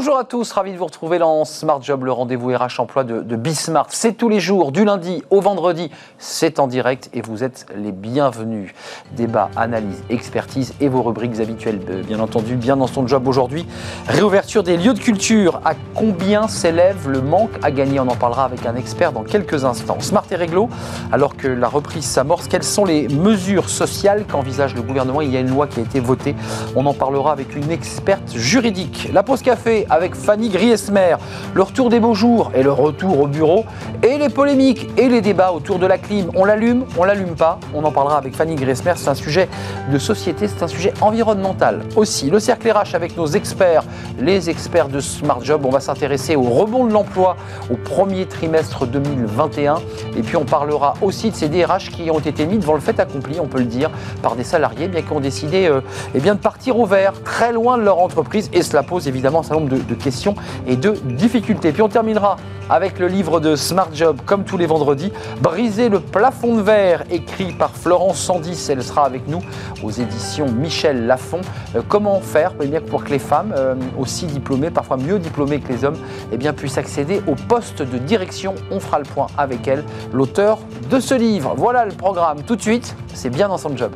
Bonjour à tous, ravi de vous retrouver dans Smart Job, le rendez-vous RH emploi de, de Bismart. C'est tous les jours, du lundi au vendredi, c'est en direct et vous êtes les bienvenus. Débat, analyse, expertise et vos rubriques habituelles, euh, bien entendu, bien dans son job aujourd'hui. Réouverture des lieux de culture, à combien s'élève le manque à gagner? On en parlera avec un expert dans quelques instants. Smart et réglo, alors que la reprise s'amorce, quelles sont les mesures sociales qu'envisage le gouvernement? Il y a une loi qui a été votée, on en parlera avec une experte juridique. La pause café avec Fanny Griesmer, le retour des beaux jours et le retour au bureau, et les polémiques et les débats autour de la clim. On l'allume, on l'allume pas, on en parlera avec Fanny Griesmer, c'est un sujet de société, c'est un sujet environnemental aussi. Le cercle RH avec nos experts, les experts de Smart Job, on va s'intéresser au rebond de l'emploi au premier trimestre 2021, et puis on parlera aussi de ces DRH qui ont été mis devant le fait accompli, on peut le dire, par des salariés bien qui ont décidé euh, eh bien, de partir au vert, très loin de leur entreprise, et cela pose évidemment un certain nombre de, questions et de difficultés. Puis on terminera avec le livre de Smart Job, comme tous les vendredis, Briser le plafond de verre, écrit par Florence Sandis. Elle sera avec nous aux éditions Michel Lafon. Euh, comment faire eh pour que les femmes, euh, aussi diplômées, parfois mieux diplômées que les hommes, eh bien, puissent accéder au poste de direction On fera le point avec elle, l'auteur de ce livre. Voilà le programme. Tout de suite, c'est bien dans son job.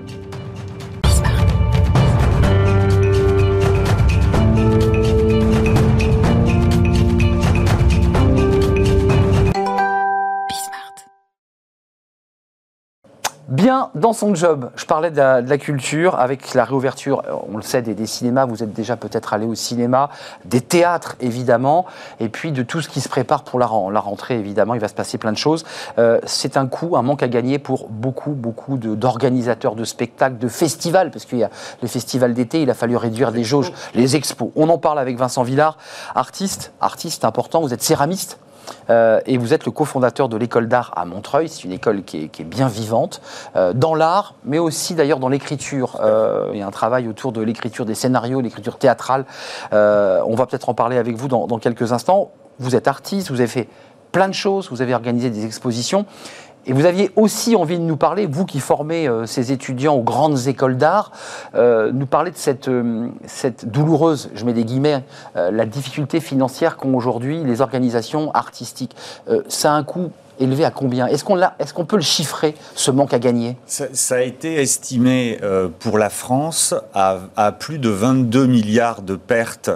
Bien dans son job. Je parlais de la, culture avec la réouverture, on le sait, des, cinémas. Vous êtes déjà peut-être allé au cinéma, des théâtres évidemment, et puis de tout ce qui se prépare pour la, la rentrée évidemment. Il va se passer plein de choses. Euh, c'est un coût, un manque à gagner pour beaucoup, beaucoup d'organisateurs de, spectacles, de festivals, parce qu'il y a les festivals d'été, il a fallu réduire les jauges, les expos. On en parle avec Vincent Villard, artiste, artiste important. Vous êtes céramiste. Euh, et vous êtes le cofondateur de l'école d'art à Montreuil. C'est une école qui est, bien vivante, euh, dans l'art, mais aussi d'ailleurs dans l'écriture. Euh, il y a un travail autour de l'écriture des scénarios, l'écriture théâtrale. on va peut-être en parler avec vous dans quelques instants. Vous êtes artiste, vous avez fait plein de choses, vous avez organisé des expositions. Et vous aviez aussi envie de nous parler, vous qui formez euh, ces étudiants aux grandes écoles d'art, euh, nous parler de cette, euh, cette douloureuse, je mets des guillemets, la difficulté financière qu'ont aujourd'hui les organisations artistiques. ça a un coût élevé à combien Est-ce qu'on est qu'on peut le chiffrer, ce manque à gagner ça, a été estimé pour la France à, à, plus de 22 milliards de pertes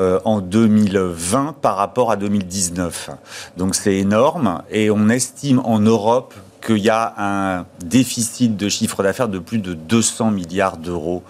euh, en 2020 par rapport à 2019. Donc c'est énorme et on estime en Europe qu'il y a un déficit de chiffre d'affaires de plus de 200 milliards d'euros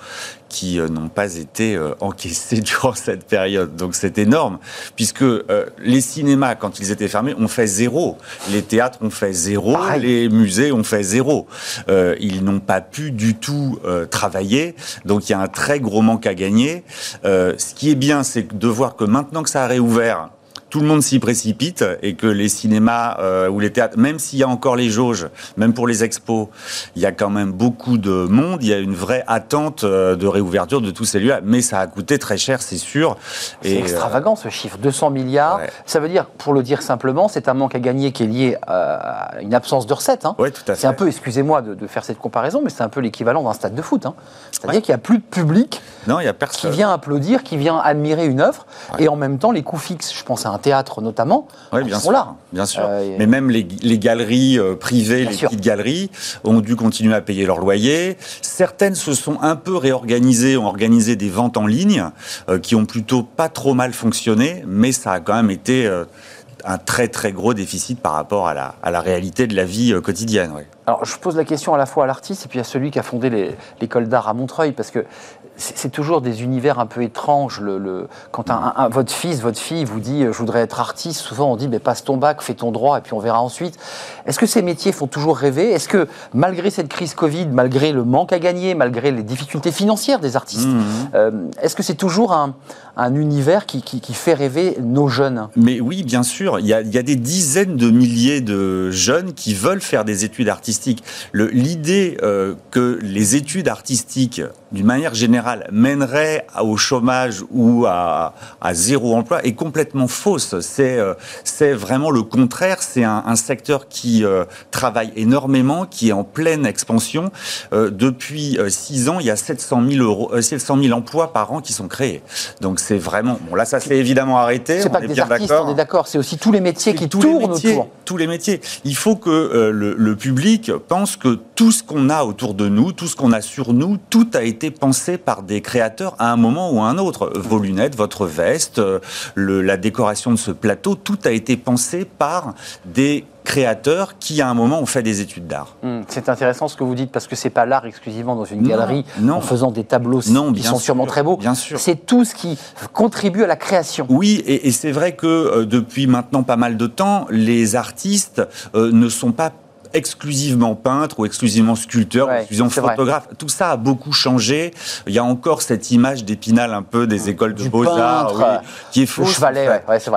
qui euh, n'ont pas été euh, encaissés durant cette période. Donc c'est énorme, puisque euh, les cinémas, quand ils étaient fermés, ont fait zéro. Les théâtres ont fait zéro, les musées ont fait zéro. ils n'ont pas pu du tout travailler, donc il y a un très gros manque à gagner. ce qui est bien, c'est de voir que maintenant que ça a réouvert, tout le monde s'y précipite et que les cinémas euh, ou les théâtres, même s'il y a encore les jauges, même pour les expos, il y a quand même beaucoup de monde. Il y a une vraie attente euh, de réouverture de tous ces lieux, mais ça a coûté très cher, c'est sûr. C'est extravagant ce chiffre, 200 milliards. Ça veut dire, pour le dire simplement, c'est un manque à gagner qui est lié à une absence de recettes. Hein. Oui, tout à fait. C'est un peu, excusez-moi de, faire cette comparaison, mais c'est un peu l'équivalent d'un stade de foot. Hein. C'est-à-dire qu'il n'y a plus de public non, il y a personne. qui vient applaudir, qui vient admirer une œuvre, et en même temps les coûts fixes. Je pense à un théâtre notamment, oui, bien sont sûr, là. Bien sûr. Euh, Mais même les, galeries euh, privées, les petites galeries, ont dû continuer à payer leur loyer. Certaines se sont un peu réorganisées, ont organisé des ventes en ligne euh, qui ont plutôt pas trop mal fonctionné, mais ça a quand même été un très très gros déficit par rapport à la, à la réalité de la vie quotidienne. Alors je pose la question à la fois à l'artiste et puis à celui qui a fondé l'école d'art à Montreuil, parce que c'est toujours des univers un peu étranges. Le, quand un, votre fils, votre fille vous dit euh, je voudrais être artiste, souvent on dit mais passe ton bac, fais ton droit et puis on verra ensuite. Est-ce que ces métiers font toujours rêver? Est-ce que malgré cette crise Covid, malgré le manque à gagner, malgré les difficultés financières des artistes, mmh. euh, est-ce que c'est toujours un, univers qui, fait rêver nos jeunes Mais oui, bien sûr. Il y, a, des dizaines de milliers de jeunes qui veulent faire des études artistiques. L'idée euh, que les études artistiques d'une manière générale, mènerait au chômage ou à, zéro emploi est complètement fausse. C'est euh, vraiment le contraire. C'est un, secteur qui euh, travaille énormément, qui est en pleine expansion. Depuis six ans, il y a 700 000, euros, 700 000 emplois par an qui sont créés. Donc c'est vraiment... Bon, là, ça s'est évidemment arrêté. C'est pas que des artistes, on est d'accord. C'est aussi tous les métiers qui tournent autour. Tous les métiers. Il faut que le, le public pense que tout ce qu'on a autour de nous, tout ce qu'on a sur nous, tout a été pensé par des créateurs à un moment ou à un autre. Vos lunettes, votre veste, euh, le, la décoration de ce plateau, tout a été pensé par des créateurs qui, à un moment, ont fait des études d'art. Hmm, c'est intéressant ce que vous dites, parce que c'est pas l'art exclusivement dans une galerie, en faisant des tableaux non, qui sont sûrement très beaux. Bien sûr. C'est tout ce qui contribue à la création. Oui, et, c'est vrai que euh, depuis maintenant pas mal de temps, les artistes euh, ne sont pas exclusivement peintre ou exclusivement sculpteur ou exclusivement photographe. Tout ça a beaucoup changé. Il y a encore cette image d'épinal un peu des écoles de beaux-arts qui est fausse.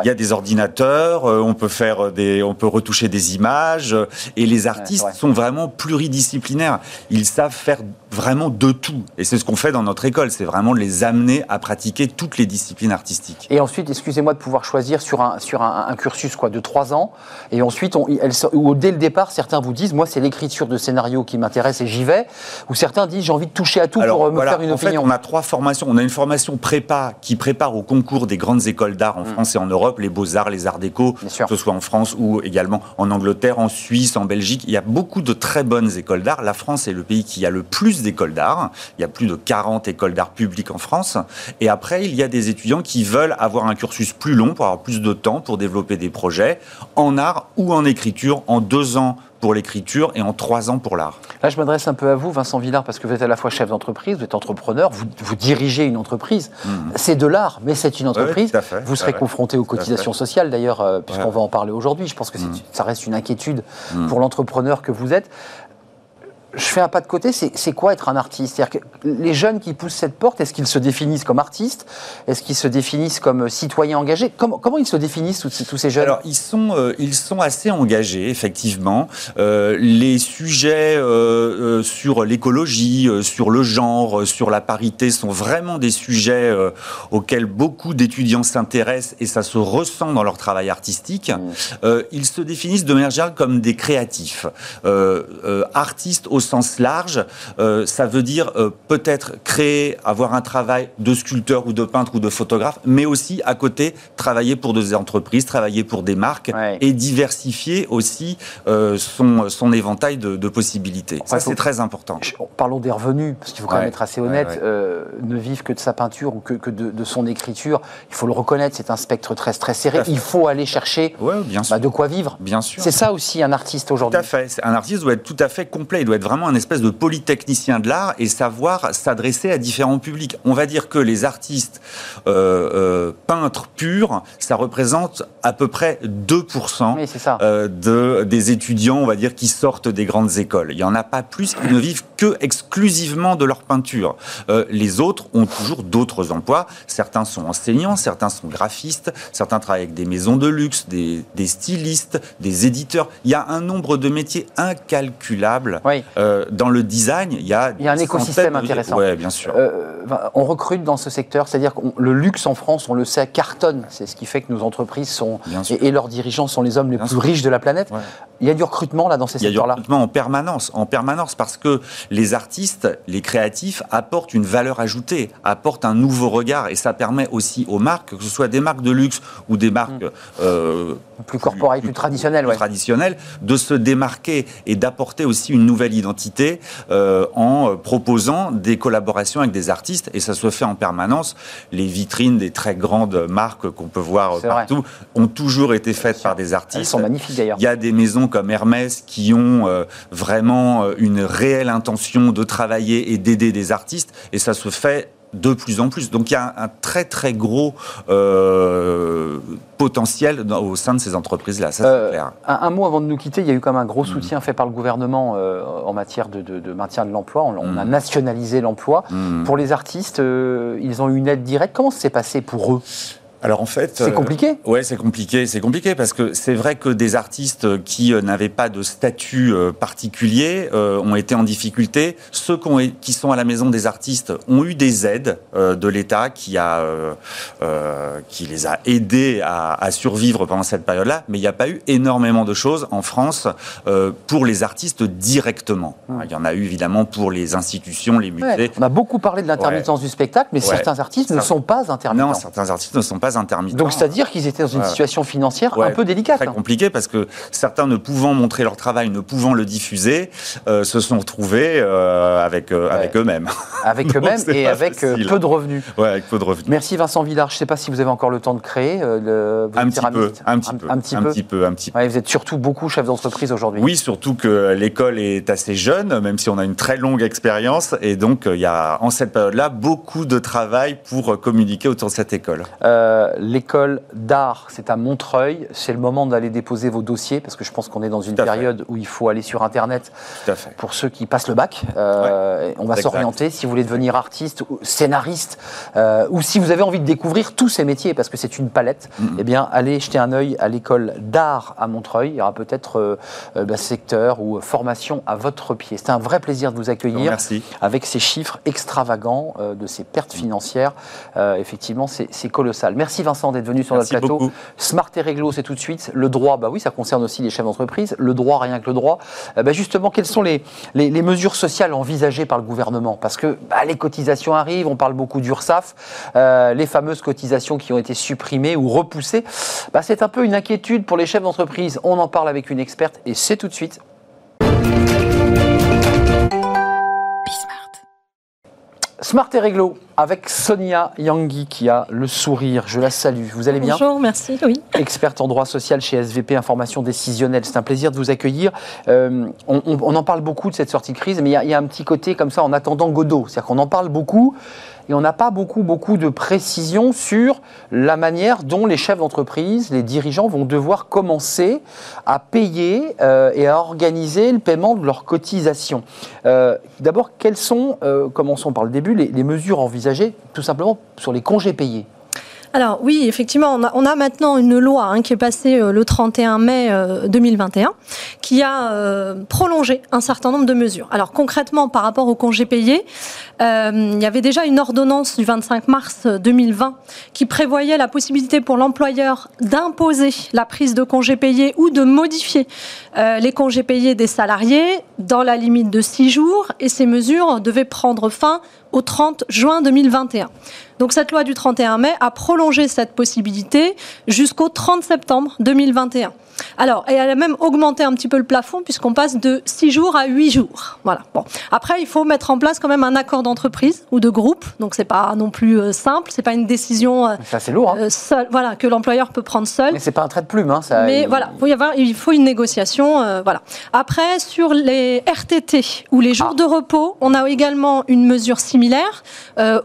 Il y a des ordinateurs, euh, on peut faire des, on peut retoucher des images et les artistes sont vraiment pluridisciplinaires. Ils savent faire vraiment de tout. Et c'est ce qu'on fait dans notre école, c'est vraiment de les amener à pratiquer toutes les disciplines artistiques. Et ensuite, excusez-moi de pouvoir choisir sur un, sur un, cursus quoi, de trois ans, et ensuite, on, ou dès le départ, certains vous disent, moi c'est l'écriture de scénario qui m'intéresse et j'y vais, ou certains disent, j'ai envie de toucher à tout pour me faire une en opinion. Fait, on a trois formations. On a une formation prépa qui prépare au concours des grandes écoles d'art en mm. France et en Europe, les beaux-arts, les arts déco, que ce soit en France ou également en Angleterre, en Suisse, en Belgique. Il y a beaucoup de très bonnes écoles d'art. La France est le pays qui a le plus d'écoles d'art. Il y a plus de 40 écoles d'art publiques en France. Et après, il y a des étudiants qui veulent avoir un cursus plus long pour avoir plus de temps pour développer des projets en art ou en écriture en deux ans pour l'écriture et en trois ans pour l'art. Là, je m'adresse un peu à vous, Vincent Villard, parce que vous êtes à la fois chef d'entreprise, vous êtes entrepreneur, vous, vous dirigez une entreprise. Hmm. C'est de l'art, mais c'est une entreprise. vous serez confronté aux cotisations sociales, d'ailleurs, euh, puisqu'on va en parler aujourd'hui. Je pense que hmm. ça reste une inquiétude hmm. pour l'entrepreneur que vous êtes je fais un pas de côté, c'est quoi être un artiste? C'est-à-dire que les jeunes qui poussent cette porte, est-ce qu'ils se définissent comme artistes? Est-ce qu'ils se définissent comme citoyens engagés? Comment, comment, ils se définissent, tous, ces jeunes? Alors, ils sont, euh, ils sont assez engagés, effectivement. Euh, les sujets euh, sur l'écologie, sur le genre, sur la parité sont vraiment des sujets auxquels beaucoup d'étudiants s'intéressent et ça se ressent dans leur travail artistique. Mmh. ils se définissent de manière générale comme des créatifs. artistes au sens large, euh, ça veut dire euh, peut-être créer, avoir un travail de sculpteur ou de peintre ou de photographe, mais aussi à côté travailler pour des entreprises, travailler pour des marques et diversifier aussi euh, son, son éventail de, possibilités. ça, c'est très important. Parlons des revenus, parce qu'il faut quand même être assez honnête. ne vivre que de sa peinture ou que, que de, son écriture, il faut le reconnaître, c'est un spectre très, très serré. Il faut aller chercher bien bah, de quoi vivre. Bien sûr. C'est ça aussi un artiste aujourd'hui. Tout à fait. Un artiste doit être tout à fait complet. Il doit être vraiment un espèce de polytechnicien de l'art et savoir s'adresser à différents publics. On va dire que les artistes euh, euh, peintres purs, ça représente à peu près 2% euh, de, des étudiants, on va dire, qui sortent des grandes écoles. Il n'y en a pas plus qui ne vivent que exclusivement de leur peinture. les autres ont toujours d'autres emplois. Certains sont enseignants, certains sont graphistes, certains travaillent avec des maisons de luxe, des, des stylistes, des éditeurs. Il y a un nombre de métiers incalculables oui. Euh, dans le design, il y a, il y a un écosystème intéressant. Oui, bien sûr. Euh, on recrute dans ce secteur, c'est-à-dire que le luxe en France, on le sait, cartonne. C'est ce qui fait que nos entreprises sont et, leurs dirigeants sont les hommes les plus riches de la planète. Il y a du recrutement là dans ces secteurs-là. Il y a du recrutement en permanence, en permanence, parce que les artistes, les créatifs apportent une valeur ajoutée, apportent un nouveau regard, et ça permet aussi aux marques, que ce soit des marques de luxe ou des marques mm. euh, plus corporelles, plus, traditionnelles, plus traditionnelles, de se démarquer et d'apporter aussi une nouvelle identité euh, en proposant des collaborations avec des artistes, et ça se fait en permanence. Les vitrines des très grandes marques qu'on peut voir partout ont toujours été faites par des artistes. Elles sont magnifiques d'ailleurs. Il y a des maisons comme Hermès qui ont euh, vraiment euh, une réelle intention de travailler et d'aider des artistes, et ça se fait de plus en plus. Donc il y a un, très très gros euh, potentiel au sein de ces entreprises-là. Un, un, mot avant de nous quitter, il y a eu quand même un gros mm. soutien fait par le gouvernement en matière de, maintien de l'emploi. On, a mm. nationalisé l'emploi. Mm. Pour les artistes, ils ont eu une aide directe. Comment ça s'est passé pour eux? Alors en fait, c'est compliqué. ouais, c'est compliqué. C'est compliqué parce que c'est vrai que des artistes qui n'avaient pas de statut particulier ont été en difficulté. Ceux qui, ont, qui, sont à la maison des artistes ont eu des aides de l'État qui a qui les a aidés à, à survivre pendant cette période-là. Mais il n'y a pas eu énormément de choses en France pour les artistes directement. Mmh. Il y en a eu évidemment pour les institutions, les musées. On a beaucoup parlé de l'intermittence du spectacle, mais certains artistes ne sont pas intermittents. Non, certains artistes ne sont pas intermittents. Donc c'est-à-dire qu'ils étaient dans une situation financière un peu délicate. Très compliqué parce que certains ne pouvant montrer leur travail, ne pouvant le diffuser, euh, se sont retrouvés euh, avec, euh, avec eux-mêmes. Avec eux-mêmes et avec peu de revenus. Ouais, avec peu de revenus. Merci Vincent Villard. Je ne sais pas si vous avez encore le temps de créer le, un, petit peu, un, petit peu, un, petit peu, un petit peu, un petit peu. vous êtes surtout beaucoup chef d'entreprise aujourd'hui. Oui, surtout que l'école est assez jeune, même si on a une très longue expérience, et donc il y a en cette période-là beaucoup de travail pour communiquer autour de cette école. Euh, l'école d'art, c'est à Montreuil. C'est le moment d'aller déposer vos dossiers parce que je pense qu'on est dans une période où il faut aller sur Internet pour ceux qui passent le bac. Euh, on va s'orienter si vous voulez devenir artiste, ou scénariste, euh, ou si vous avez envie de découvrir tous ces métiers parce que c'est une palette. Mm-hmm. Eh bien, allez jeter un œil à l'école d'art à Montreuil. Il y aura peut-être bah, secteur ou formation à votre pied. C'est un vrai plaisir de vous accueillir Merci. avec ces chiffres extravagants de ces pertes financières. effectivement, c'est colossal. Merci Vincent d'être venu sur notre plateau. Smart et réglo, c'est tout de suite. Le droit, bah oui, ça concerne aussi les chefs d'entreprise. Le droit, rien que le droit. Euh, bah justement, quelles sont les, les, mesures sociales envisagées par le gouvernement? Parce que bah, les cotisations arrivent, on parle beaucoup d'URSAF, euh, les fameuses cotisations qui ont été supprimées ou repoussées. Bah, c'est un peu une inquiétude pour les chefs d'entreprise. On en parle avec une experte et c'est tout de suite. Smart et réglo avec Sonia Yangui qui a le sourire. Je la salue. Vous allez bien? Bonjour, merci. Oui. Experte en droit social chez SVP Information Décisionnelle. C'est un plaisir de vous accueillir. Euh, on, en parle beaucoup de cette sortie de crise, mais il y, a un petit côté comme ça en attendant Godot. C'est-à-dire qu'on en parle beaucoup et on n'a pas beaucoup, beaucoup de précision sur la manière dont les chefs d'entreprise, les dirigeants vont devoir commencer à payer euh, et à organiser le paiement de leurs cotisations. Euh, d'abord, quelles sont, euh, commençons par le début, les mesures envisagées tout simplement sur les congés payés? Alors oui, effectivement, on a, maintenant une loi hein, qui est passée euh, le 31 mai 2021 euh, qui a euh, prolongé un certain nombre de mesures. Alors concrètement, par rapport aux congés payés, il y avait déjà une ordonnance du 25 mars 2020 qui prévoyait la possibilité pour l'employeur d'imposer la prise de congés payés ou de modifier les congés payés des salariés dans la limite de six jours et ces mesures devaient prendre fin au 30 juin 2021. Donc cette loi du 31 mai a prolongé cette possibilité jusqu'au 30 septembre 2021. Alors, et elle a même augmenté un petit peu le plafond puisqu'on passe de 6 jours à 8 jours. Voilà. Bon. Après, il faut mettre en place quand même un accord d'entreprise ou de groupe. Donc, c'est pas non plus euh, simple. C'est pas une décision. Euh, c'est lourd. Hein. Euh, voilà, que l'employeur peut prendre seul. Mais c'est pas un trait de plume. Hein, ça, Mais voilà, faut y avoir, il faut une négociation. voilà. Après, sur les RTT ou les jours ah. de repos, on a également une mesure similaire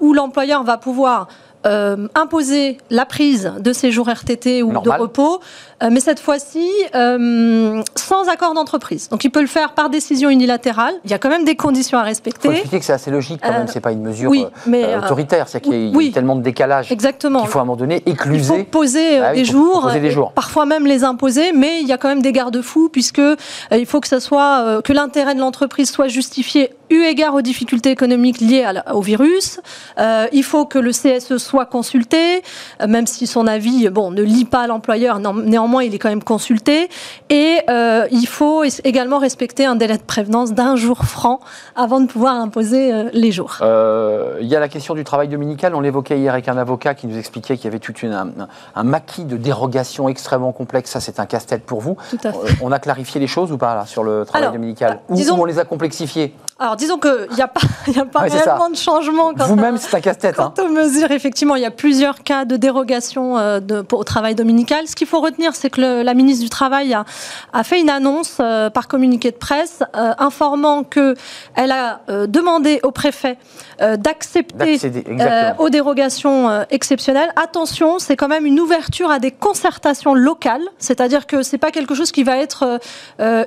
où l'employeur va pouvoir imposer la prise de ces jours RTT ou de repos euh, mais cette fois-ci euh, sans accord d'entreprise. Donc il peut le faire par décision unilatérale. Il y a quand même des conditions à respecter. Il faut expliquer que c'est assez logique quand même, euh, c'est pas une mesure autoritaire, c'est qu'il y, a tellement de décalage Exactement. qu'il faut à un moment donné écluser. Il faut poser ah des, jours, des jours, parfois même les imposer, mais il y a quand même des garde-fous puisque il faut que ça soit que l'intérêt de l'entreprise soit justifié eu égard aux difficultés économiques liées au virus. il faut que le CSE soit consulté, même si son avis bon ne lit pas l'employeur néanmoins il est quand même consulté. Et euh, il faut également respecter un délai de prévenance d'un jour franc avant de pouvoir imposer euh, les jours. Euh, il y a la question du travail dominical. On l'évoquait hier avec un avocat qui nous expliquait qu'il y avait tout un, maquis de dérogations extrêmement complexe. Ça, c'est un casse-tête pour vous. On a clarifié les choses ou pas là, sur le travail dominical? ou, on les a complexifiés alors, disons qu'il n'y a pas, y a pas réellement de changement. Vous-même, c'est un casse-tête. Quant hein. aux mesures, effectivement, il y a plusieurs cas de dérogation de, au travail dominical. Ce qu'il faut retenir, c'est que la ministre du Travail a, fait une annonce euh, par communiqué de presse euh, informant qu'elle a euh, demandé au préfet d'accepter aux dérogations exceptionnelles. Attention, c'est quand même une ouverture à des concertations locales, c'est-à-dire que c'est pas quelque chose qui va être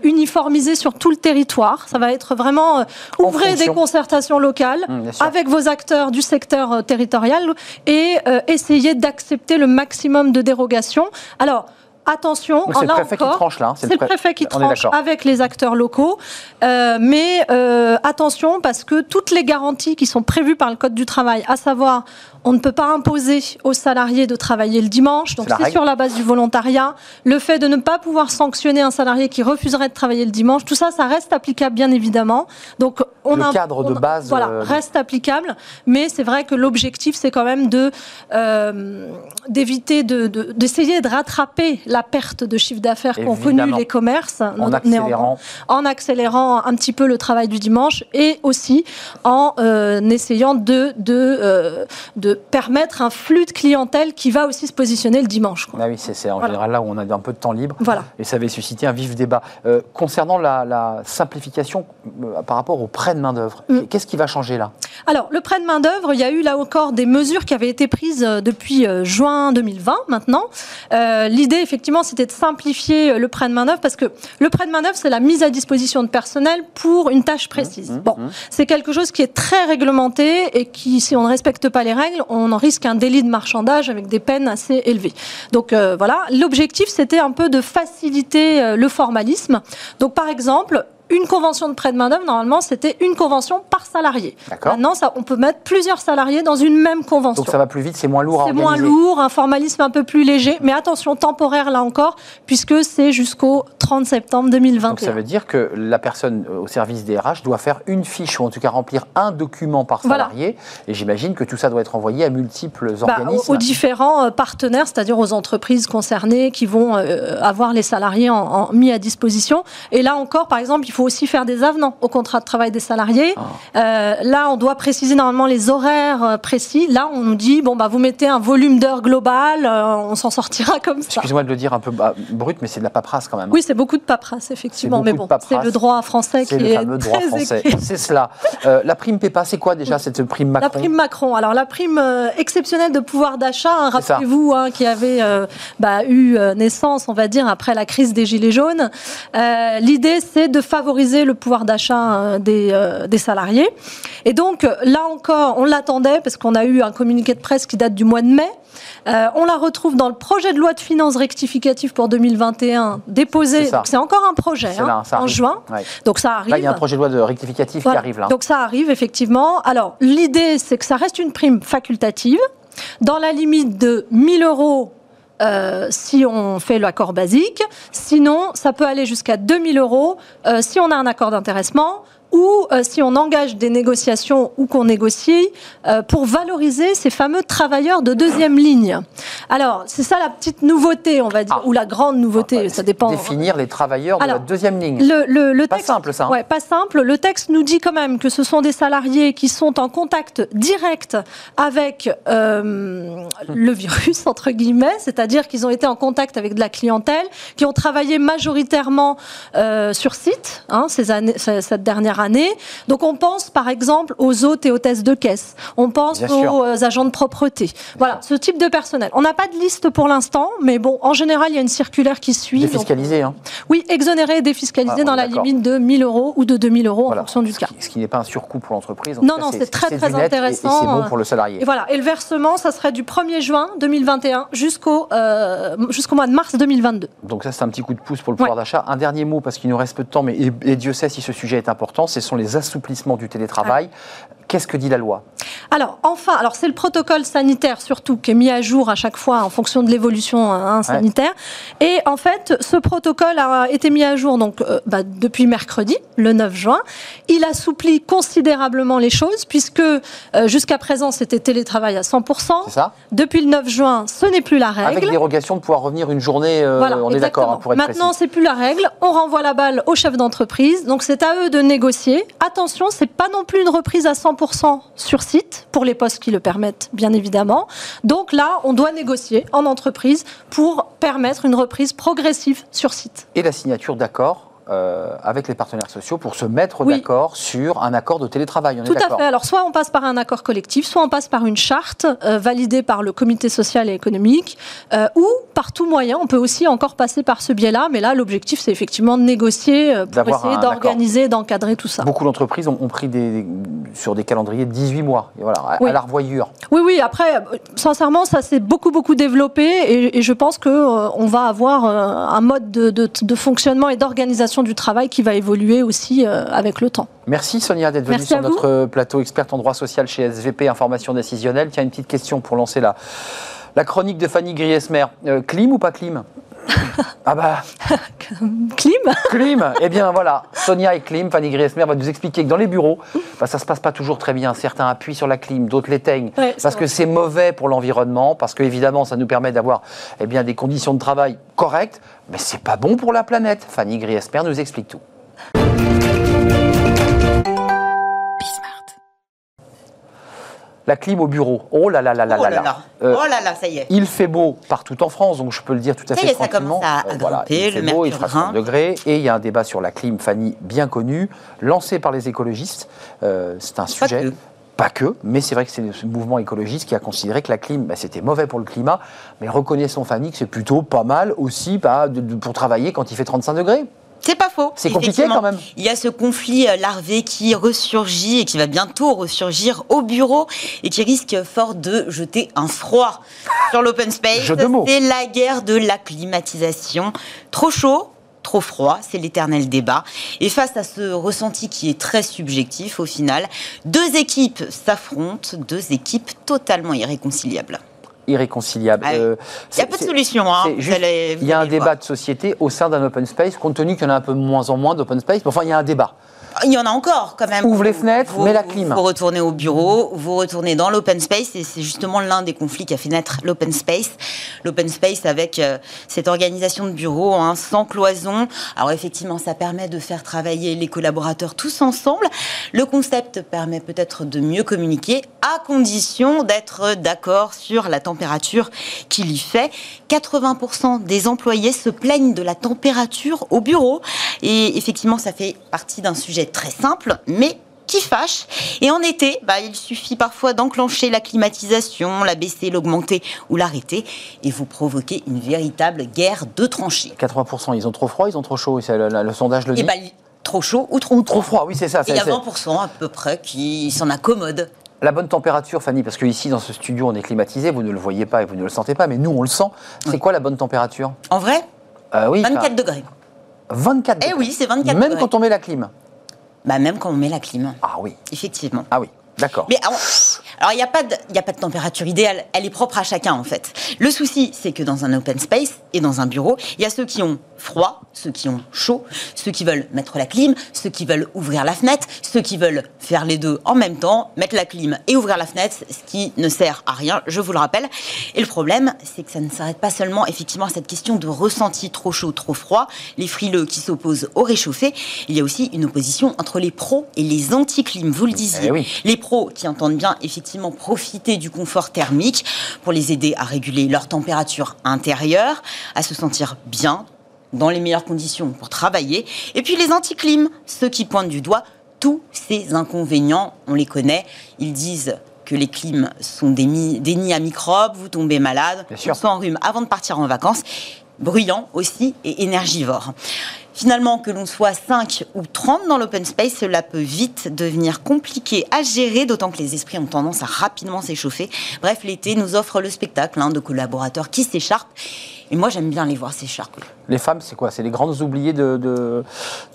uniformisé sur tout le territoire. Ça va être vraiment Ouvrez des concertations locales Mmh, sûr. avec vos acteurs du secteur euh, territorial et euh, essayez d'accepter le maximum de dérogations. Alors, attention, c'est le préfet qui tranche là. hein, c'est le préfet qui tranche avec les acteurs locaux. Euh, mais euh, attention, parce que toutes les garanties qui sont prévues par le Code du travail, à savoir on ne peut pas imposer aux salariés de travailler le dimanche, donc C'est sur la base du volontariat. Le fait de ne pas pouvoir sanctionner un salarié qui refuserait de travailler le dimanche, tout ça, ça reste applicable bien évidemment. Donc on Le a, cadre de base, voilà, euh, reste applicable, mais c'est vrai que l'objectif c'est quand même de euh, d'éviter de- de- d'essayer de, rattraper la perte de chiffre d'affaires qu'ont connu les commerces En accélérant. en accélérant un petit peu le travail du dimanche et aussi en euh, essayant de, de, euh, de permettre un flux de clientèle qui va aussi se positionner le dimanche. quoi. Ah oui, c'est en Voilà. général là où on a un peu de temps libre. Voilà. Et ça avait suscité un vif débat. Euh, concernant la, la simplification euh, par rapport au prêt de main-d'œuvre, Mm. qu'est-ce qui va changer là? Alors, le prêt de main-d'œuvre, il y a eu là encore des mesures qui avaient été prises euh, depuis euh, juin 2020 maintenant. L'idée, effectivement, c'était de simplifier le prêt de main-d'œuvre parce que le prêt de main-d'œuvre, c'est la mise à disposition de personnel pour une tâche précise. mmh, bon, mmh. c'est quelque chose qui est très réglementé et qui, si on ne respecte pas les règles, on en risque un délit de marchandage avec des peines assez élevées. Donc euh, voilà, l'objectif, c'était un peu de faciliter euh, le formalisme. Donc par exemple, une convention de prêt de main-d'œuvre, normalement, c'était une convention par salarié. Maintenant, ça, on peut mettre plusieurs salariés dans une même convention. Donc ça va plus vite, c'est moins lourd à C'est moins lourd, un formalisme un peu plus léger, mais attention, temporaire là encore, puisque c'est jusqu'au 30 septembre 2021. Donc ça veut dire que la personne euh, au service des RH doit faire une fiche ou en tout cas remplir un document par Voilà. salarié. Et j'imagine que tout ça doit être envoyé à multiples Bah, organismes. aux, aux différents euh, partenaires, c'est-à-dire aux entreprises concernées qui vont euh, avoir les salariés en, en- mis à disposition. Et là encore, par exemple, il faut aussi faire des avenants au contrat de travail des salariés. Ah. Euh, là, on doit préciser normalement les horaires euh, précis. Là, on nous dit bon bah vous mettez un volume d'heures global, euh, on s'en sortira comme ça. Excuse-moi de le dire un peu brut, mais c'est de la paperasse quand même. Oui, c'est beaucoup de paperasse, effectivement. Mais bon, c'est le droit français qui le est droit très français. C'est cela. Euh, la prime PEPA, c'est quoi déjà cette prime Macron La prime Macron. Alors la prime exceptionnelle de pouvoir d'achat, hein, rappelez-vous, hein, qui avait bah, eu naissance, on va dire, après la crise des Gilets jaunes. L'idée, c'est de favoriser le pouvoir d'achat des, euh, des salariés. Et donc, euh, là encore, on l'attendait parce qu'on a eu un communiqué de presse qui date du mois de mai. Euh, on la retrouve dans le projet de loi de finances rectificative pour 2021 déposé. C'est encore un projet hein, là, en juin. Ouais. Donc ça arrive. Là, il y a un projet de loi de rectificatif Voilà. qui arrive là. Donc ça arrive effectivement. Alors l'idée, c'est que ça reste une prime facultative dans la limite de 1000 euros. Euh, si on fait l'accord basique, sinon ça peut aller jusqu'à 2000 euros euh, si on a un accord d'intéressement ou euh, si on engage des négociations ou qu'on négocie euh, pour valoriser ces fameux travailleurs de deuxième ligne. Alors c'est ça la petite nouveauté, on va dire, Ah. ou la grande nouveauté, Ouais, ça dépend. Définir les travailleurs de la deuxième ligne. Le, le- le Pas texte, simple, ça, hein. Ouais, pas simple. Le texte nous dit quand même que ce sont des salariés qui sont en contact direct avec euh, le virus entre guillemets, c'est-à-dire qu'ils ont été en contact avec de la clientèle, qui ont travaillé majoritairement sur site hein, ces années, ce- cette dernière année. Donc on pense par exemple aux hôtes et hôtesses de caisse. On pense Bien aux euh, agents de propreté. Voilà, ce type de personnel. On n'a pas de liste pour l'instant, mais bon, en général, il y a une circulaire qui suit. donc- Défiscalisé, hein. oui, exonéré et défiscalisé Ah, dans la limite de 1000 euros ou de 2000 euros Voilà. en fonction du ce cas. Qui, ce qui n'est pas un surcoût pour l'entreprise. En Non, cas, non, c'est très, très net et- Et, intéressant. c'est bon pour le salarié. Et voilà, et le versement, ça serait du 1er juin 2021 jusqu'au euh, jusqu'au mois de mars 2022. Donc ça, c'est un petit coup de pouce pour le pouvoir Ouais. d'achat. Un dernier mot, parce qu'il nous reste peu de temps, mais et, et Dieu sait si ce sujet est important, ce sont les assouplissements du télétravail. Qu'est-ce que dit la loi? Alors, enfin, alors c'est le protocole sanitaire surtout qui est mis à jour à chaque fois en fonction de l'évolution hein, sanitaire. Et en fait, ce protocole a été mis à jour donc euh, bah, depuis mercredi, le 9 juin. Il assouplit considérablement les choses puisque euh, jusqu'à présent c'était télétravail à 100%. C'est ça? Depuis le 9 juin, ce n'est plus la règle. Avec dérogation de pouvoir revenir une journée, euh, Voilà, on est d'accord, hein, pour être Maintenant, c'est plus la règle. On renvoie la balle au chef d'entreprise. Donc, c'est à eux de négocier. Attention, c'est pas non plus une reprise à 100% sur site pour les postes qui le permettent, bien évidemment. Donc là, on doit négocier en entreprise pour permettre une reprise progressive sur site. Et la signature d'accord euh, avec les partenaires sociaux pour se mettre d'accord sur un accord de télétravail. Tout à fait. Alors, soit on passe par un accord collectif, soit on passe par une charte euh, validée par le comité social et économique, euh, ou par tout moyen, on peut aussi encore passer par ce biais-là. Mais là, l'objectif, c'est effectivement de négocier pour essayer d'organiser, d'encadrer tout ça. Beaucoup d'entreprises ont, pris des, sur des calendriers de 18 mois, voilà, à, la revoyure. Oui, oui. Après, sincèrement, ça s'est beaucoup, beaucoup développé, et, je pense qu'on on va avoir un mode de, de fonctionnement et d'organisation du travail qui va évoluer aussi euh, avec le temps. Merci Sonia d'être venue sur notre plateau experte en droit social chez SVP Information décisionnelle. Tiens, une petite question pour lancer la, la chronique de Fanny Griesmer. Euh, clim ou pas clim? Ah bah. Clim Clim Eh bien voilà, Sonia et Clim, Fanny Griesmer va nous expliquer que dans les bureaux, bah, ça se passe pas toujours très bien. Certains appuient sur la clim, d'autres l'éteignent. parce que c'est mauvais pour l'environnement, parce que évidemment ça nous permet d'avoir eh bien, des conditions de travail correctes, mais c'est pas bon pour la planète. Fanny Griesmer nous explique tout. La clim au bureau. Oh là là là là oh là là. Euh, oh là là, ça y est. Il fait beau partout en France, donc je peux le dire tout à fait tranquillement. Ça commence à, euh, il fait beau, il fera 30 degrés, et il y a un débat sur la clim, Fanny, bien connu, lancé par les écologistes. Euh, c'est un sujet. Pas que, mais c'est vrai que c'est ce mouvement écologiste qui a considéré que la clim, bah, c'était mauvais pour le climat, mais reconnaissons Fanny que c'est plutôt pas mal aussi bah, pour travailler quand il fait 35 degrés. C'est pas faux. C'est compliqué quand même. Il y a ce conflit euh, larvé qui ressurgit et qui va bientôt ressurgir au bureau et qui risque fort de jeter un froid sur l'open space. C'est la guerre de la climatisation. Trop chaud, trop froid, c'est l'éternel débat. Et face à ce ressenti qui est très subjectif au final, deux équipes s'affrontent, deux équipes totalement irréconciliables irréconciliable. Euh, il y a pas de solution. Hein. il y a un débat de société au sein d'un open space, compte tenu qu'il y en a un peu moins en moins d'open space. Enfin, il y a un débat. Il y en a encore quand même. Ouvre les fenêtres, vous, mets la clim. Vous retournez au bureau, vous retournez dans l'open space et c'est justement l'un des conflits qui a fait naître l'open space. L'open space avec euh, cette organisation de bureau hein, sans cloison. Alors effectivement, ça permet de faire travailler les collaborateurs tous ensemble. Le concept permet peut-être de mieux communiquer à condition d'être d'accord sur la température qu'il y fait. 80% des employés se plaignent de la température au bureau et effectivement, ça fait partie d'un sujet très simple, mais qui fâche. Et en été, bah, il suffit parfois d'enclencher la climatisation, la baisser, l'augmenter ou l'arrêter, et vous provoquez une véritable guerre de tranchées. 80%, ils ont trop froid, ils ont trop chaud, le, le, sondage le dit. Et bah, trop chaud ou trop, trop froid, oui, c'est ça. il y a 20% à peu près qui s'en accommodent. La bonne température, Fanny, parce que ici dans ce studio on est climatisé, vous ne le voyez pas et vous ne le sentez pas, mais nous on le sent. C'est quoi la bonne température? En vrai? Euh, oui, 24 degrés. 24 degrés. Eh oui, c'est 24 Même quand on met la clim. Bah, même quand on met la clim. Ah oui. Effectivement. Ah oui. D'accord. Mais alors, il n'y a, pas de, a pas de température idéale, elle est propre à chacun en fait. Le souci, c'est que dans un open space et dans un bureau, il y a ceux qui ont froid, ceux qui ont chaud, ceux qui veulent mettre la clim, ceux qui veulent ouvrir la fenêtre, ceux qui veulent faire les deux en même temps, mettre la clim et ouvrir la fenêtre, ce qui ne sert à rien, je vous le rappelle. Et le problème, c'est que ça ne s'arrête pas seulement effectivement à cette question de ressenti trop chaud, trop froid, les frileux qui s'opposent au réchauffé, il y a aussi une opposition entre les pros et les anti-clim, vous le disiez. Eh les pros qui entendent bien effectivement profiter du confort thermique pour les aider à réguler leur température intérieure, à se sentir bien dans les meilleures conditions pour travailler. Et puis les anticlims, ceux qui pointent du doigt tous ces inconvénients, on les connaît. Ils disent que les clims sont des, nids à microbes, vous tombez malade, on en rhume avant de partir en vacances, bruyant aussi et énergivore. Finalement, que l'on soit 5 ou 30 dans l'open space, cela peut vite devenir compliqué à gérer, d'autant que les esprits ont tendance à rapidement s'échauffer. Bref, l'été nous offre le spectacle hein, de collaborateurs qui s'écharpent et moi, j'aime bien les voir s'écharper. Les femmes, c'est quoi? C'est les grandes oubliées de, de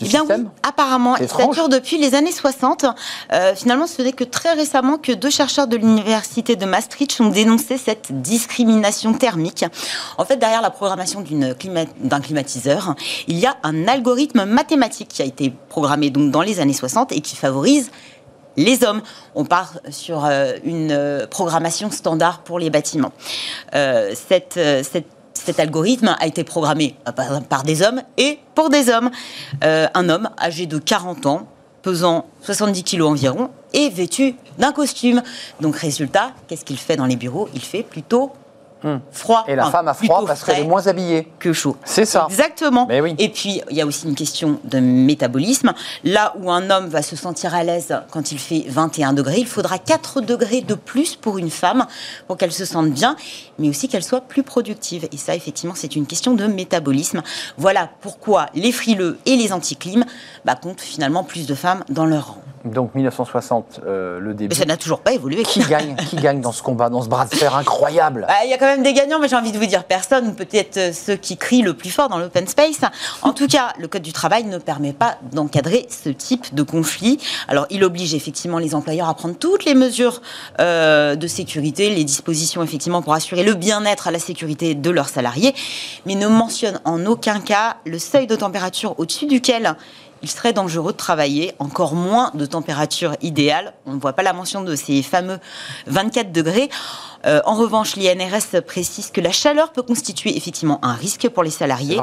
du eh bien, système? oui, Apparemment, ça dure depuis les années 60. Euh, finalement, ce n'est que très récemment que deux chercheurs de l'université de Maastricht ont dénoncé cette discrimination thermique. En fait, derrière la programmation d'un climatiseur, il y a un algorithme mathématique qui a été programmé donc dans les années 60 et qui favorise les hommes. On part sur euh, une euh, programmation standard pour les bâtiments. cette, cette cet algorithme a été programmé par, des hommes et pour des hommes. Euh, un homme âgé de 40 ans, pesant 70 kilos environ, et vêtu d'un costume. Donc résultat, qu'est-ce qu'il fait dans les bureaux? Il fait plutôt froid. Et la enfin, femme a froid parce qu'elle est moins habillée. que chaud. C'est ça. Exactement. Mais oui. Et puis, il y a aussi une question de métabolisme. Là où un homme va se sentir à l'aise quand il fait 21 degrés, il faudra 4 degrés de plus pour une femme pour qu'elle se sente bien, mais aussi qu'elle soit plus productive. Et ça, effectivement, c'est une question de métabolisme. Voilà pourquoi les frileux et les anticlimes bah, comptent finalement plus de femmes dans leur rang. Donc 1960, euh, le début. Mais ça n'a toujours pas évolué. Qui gagne Qui gagne dans ce combat, dans ce bras de fer incroyable? Ah, Il y a quand même des gagnants, mais j'ai envie de vous dire personne, peut-être euh, ceux qui crient le plus fort dans l'open space. En tout cas, le Code du travail ne permet pas d'encadrer ce type de conflit. Alors, il oblige effectivement les employeurs à prendre toutes les mesures euh, de sécurité, les dispositions effectivement pour assurer le bien-être à la sécurité de leurs salariés, mais ne mentionne en aucun cas le seuil de température au-dessus duquel il serait dangereux de travailler, encore moins de température idéale. On ne voit pas la mention de ces fameux 24 degrés. Euh, en revanche, l'INRS précise que la chaleur peut constituer effectivement un risque pour les salariés.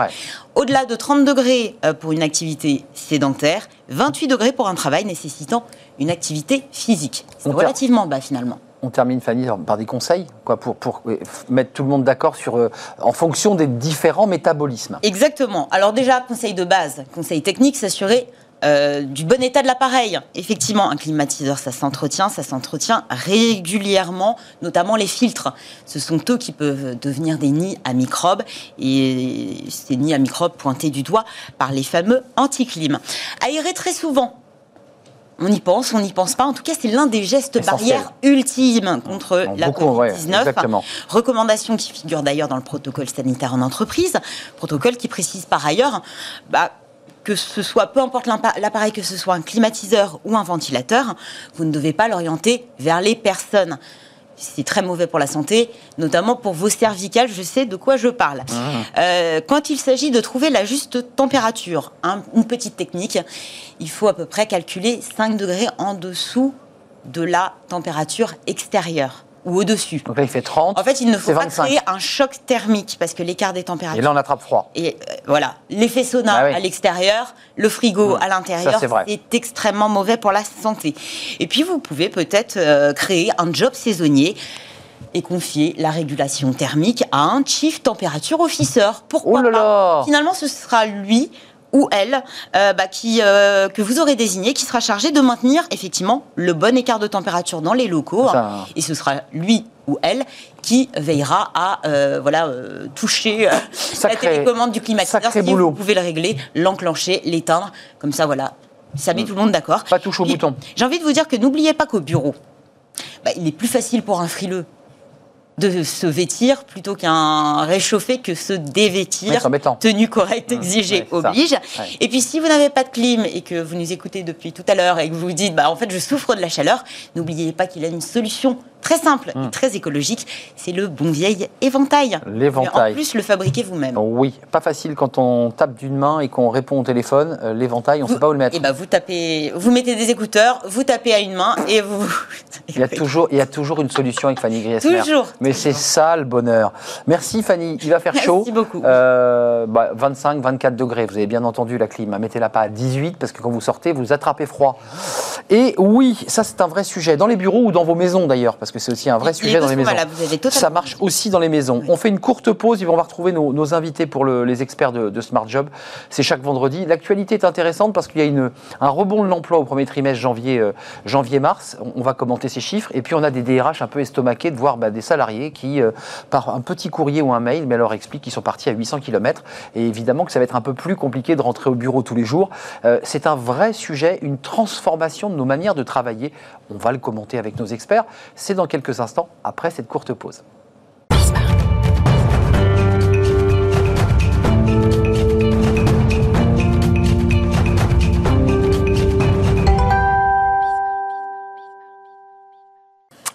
Au-delà de 30 degrés euh, pour une activité sédentaire, 28 degrés pour un travail nécessitant une activité physique. C'est relativement bas finalement. On termine, Fanny, par des conseils, quoi, pour, pour euh, mettre tout le monde d'accord sur, euh, en fonction des différents métabolismes. Exactement. Alors déjà, conseil de base, conseil technique, s'assurer euh, du bon état de l'appareil. Effectivement, un climatiseur, ça s'entretient, ça s'entretient régulièrement, notamment les filtres. Ce sont eux qui peuvent devenir des nids à microbes et ces nids à microbes pointés du doigt par les fameux anticlims. Aérer très souvent. On y pense, on n'y pense pas. En tout cas, c'est l'un des gestes Essentiel. barrières ultimes contre la beaucoup, ouais, Covid-19. exactement. Recommandation qui figure d'ailleurs dans le protocole sanitaire en entreprise, protocole qui précise par ailleurs bah, que ce soit, peu importe l'appareil, que ce soit un climatiseur ou un ventilateur, vous ne devez pas l'orienter vers les personnes. C'est très mauvais pour la santé, notamment pour vos cervicales, je sais de quoi je parle. Euh, quand il s'agit de trouver la juste température, hein, une petite technique, il faut à peu près calculer 5 degrés en dessous de la température extérieure ou au-dessus. Donc là, il fait 30. En fait, il ne faut pas 25. créer un choc thermique parce que l'écart des Et températures. là, on attrape froid. Et euh, voilà, l'effet sauna oui. à l'extérieur, le frigo Mmh. à l'intérieur, c'est extrêmement mauvais pour la santé. Et puis, vous pouvez peut-être euh, créer un job saisonnier et confier la régulation thermique à un chief température officer. Pourquoi Oh là pas Finalement, ce sera lui ou elle euh, bah, qui, euh, que vous aurez désigné qui sera chargé de maintenir effectivement le bon écart de température dans les locaux. Ça- hein. et ce sera lui ou elle qui veillera à euh, voilà, euh, toucher euh, la Sacré- télécommande du climatiseur. sacré Si boulot. vous pouvez le régler, l'enclencher, l'éteindre. Comme ça, voilà. Ça met tout le monde d'accord. Pas touche au bouton. J'ai envie de vous dire que n'oubliez pas qu'au bureau, bah, il est plus facile pour un frileux de se vêtir plutôt qu'un réchauffé que se dévêtir. embêtant. Tenue correcte exigée ouais, c'est ça. oblige. Ouais. Et puis si vous n'avez pas de clim et que vous nous écoutez depuis tout à l'heure et que vous vous dites bah en fait je souffre de la chaleur, n'oubliez pas qu'il a une solution très simple et très écologique, c'est le bon vieil éventail. L'éventail. En plus le fabriquez vous-même. Oui, pas facile quand on tape d'une main et qu'on répond au téléphone. euh, L'éventail, on ne sait pas où le mettre. Et bah vous tapez, vous mettez des écouteurs, vous tapez à une main et vous. Il y, a toujours, il y a toujours une solution avec Fanny Griesmer. Toujours. Mais c'est ça le bonheur. Merci Fanny. Il va faire Merci chaud. beaucoup. Euh, bah, 25, 24 degrés. Vous avez bien entendu la clim. Mettez-la pas à 18 parce que quand vous sortez, vous attrapez froid. Et oui, ça c'est un vrai sujet. Dans les bureaux ou dans vos maisons d'ailleurs, parce que c'est aussi un vrai sujet dans les maisons. Ça marche aussi dans les maisons. On fait une courte pause et on va retrouver nos, nos invités pour le- les experts de, de Smart Job. C'est chaque vendredi. L'actualité est intéressante parce qu'il y a une, un rebond de l'emploi au premier trimestre janvier, euh, janvier-mars. On, on va commenter ces chiffres. Et puis on a des DRH un peu estomaqués de voir bah, des salariés qui, euh, par un petit courrier ou un mail, mais leur expliquent qu'ils sont partis à 800 km. Et évidemment que ça va être un peu plus compliqué de rentrer au bureau tous les jours. Euh, c'est un vrai sujet, une transformation de nos manières de travailler. On va le commenter avec nos experts. C'est dans quelques instants après cette courte pause.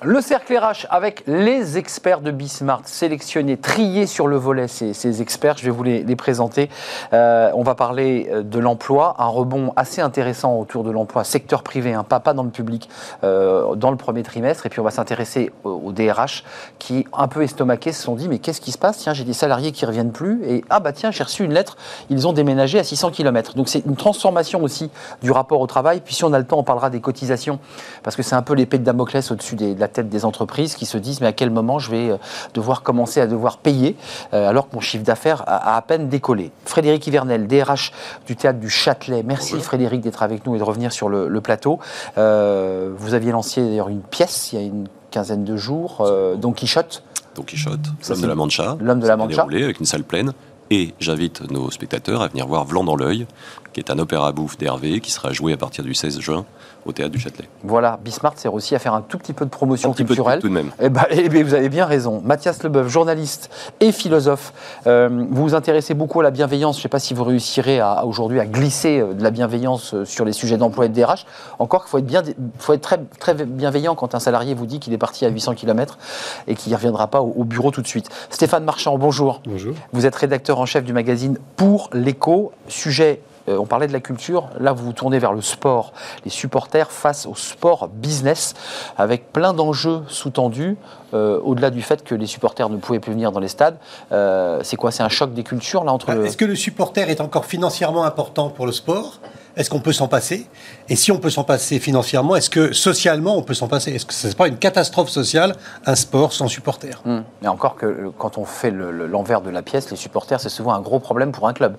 Le cercle RH avec les experts de Bismart, sélectionnés, triés sur le volet, ces, experts, je vais vous les, présenter. Euh, on va parler euh, de l'emploi, un rebond assez intéressant autour de l'emploi, secteur privé, hein, pas, pas dans le public, euh, dans le premier trimestre. Et puis on va s'intéresser au, au DRH qui, un peu estomaqués, se sont dit mais qu'est-ce qui se passe? Tiens, j'ai des salariés qui reviennent plus. Et ah bah tiens, j'ai reçu une lettre, ils ont déménagé à 600 km. Donc c'est une transformation aussi du rapport au travail. Puis si on a le temps, on parlera des cotisations, parce que c'est un peu l'épée de Damoclès au-dessus des- de la tête des entreprises qui se disent mais à quel moment je vais devoir commencer à devoir payer alors que mon chiffre d'affaires a, à peine décollé. Frédéric Hivernel, DRH du théâtre du Châtelet. Merci Frédéric d'être avec nous et de revenir sur le, plateau. vous aviez lancé d'ailleurs une pièce il y a une quinzaine de jours, Don Quichotte. Don Quichotte, l'homme de la Mancha. L'homme de la Mancha. avec une salle pleine. Et j'invite nos spectateurs à venir voir Vlan dans l'œil, qui est un opéra bouffe d'Hervé, qui sera joué à partir du 16 juin au théâtre du Châtelet. Voilà, Bismarck sert aussi à faire un tout petit peu de promotion culturelle. tout de même. Eh ben, eh ben, vous avez bien raison. Mathias Leboeuf, journaliste et philosophe, euh, vous vous intéressez beaucoup à la bienveillance. Je ne sais pas si vous réussirez aujourd'hui à glisser euh, de la bienveillance euh, sur les sujets d'emploi et de DRH. Encore qu'il faut être, bien, faut être très, très bienveillant quand un salarié vous dit qu'il est parti à 800 km et qu'il ne reviendra pas au, bureau tout de suite. Stéphane Marchand, bonjour. Bonjour. Vous êtes rédacteur en chef du magazine Pour l'écho. Sujet euh, on parlait de la culture, là vous vous tournez vers le sport, les supporters face au sport business, avec plein d'enjeux sous-tendus, euh, au-delà du fait que les supporters ne pouvaient plus venir dans les stades. Euh, c'est quoi? C'est un choc des cultures là entre... Bah, est-ce que le supporter est encore financièrement important pour le sport? Est-ce qu'on peut s'en passer? Et si on peut s'en passer financièrement, est-ce que socialement on peut s'en passer? Est-ce que ce n'est pas une catastrophe sociale, un sport sans supporters? Mais hmm. encore que quand on fait l'envers de la pièce, les supporters, c'est souvent un gros problème pour un club.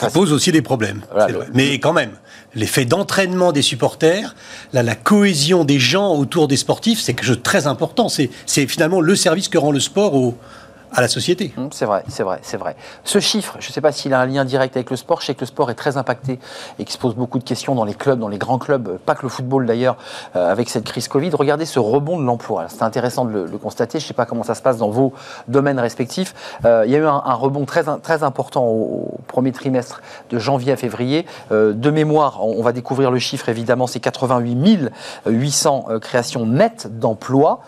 Ça pose aussi des problèmes. Mais quand même, l'effet d'entraînement des supporters, la cohésion des gens autour des sportifs, c'est quelque chose de très important. C'est finalement le service que rend le sport au, à la société. Hum, c'est vrai, c'est vrai, c'est vrai. Ce chiffre, je ne sais pas s'il a un lien direct avec le sport. Je sais que le sport est très impacté et qu'il se pose beaucoup de questions dans les clubs, dans les grands clubs, pas que le football d'ailleurs, euh, avec cette crise Covid. Regardez ce rebond de l'emploi. C'est intéressant de le, constater. Je ne sais pas comment ça se passe dans vos domaines respectifs. Euh, il y a eu un, rebond très, important au, premier trimestre de janvier à février. Euh, de mémoire, on, va découvrir le chiffre évidemment, c'est 88 800 créations nettes d'emplois.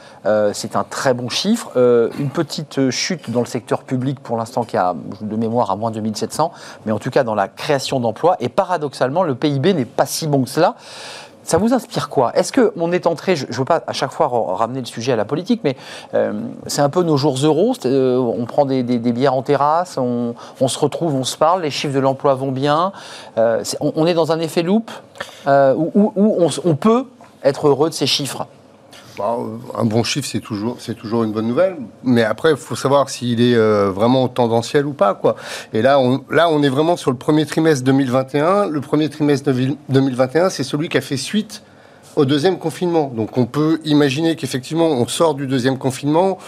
c'est un très bon chiffre. une petite chute dans le secteur public pour l'instant qui a de mémoire à moins de 2700, mais en tout cas dans la création d'emplois. Et paradoxalement, le PIB n'est pas si bon que cela. Ça vous inspire quoi? Est-ce qu'on est entré, je ne veux pas à chaque fois ramener le sujet à la politique, mais euh, c'est un peu nos jours euros, euh, on prend des, bières en terrasse, on, se retrouve, on se parle, les chiffres de l'emploi vont bien, euh, on, est dans un effet loop où, on peut être heureux de ces chiffres? Bah, un bon chiffre, c'est toujours, une bonne nouvelle. Mais après, il faut savoir s'il est euh, vraiment tendanciel ou pas. Et là on, là, on est vraiment sur le premier trimestre 2021. Le premier trimestre 2021, c'est celui qui a fait suite au deuxième confinement. Donc on peut imaginer qu'effectivement, on sort du deuxième confinement.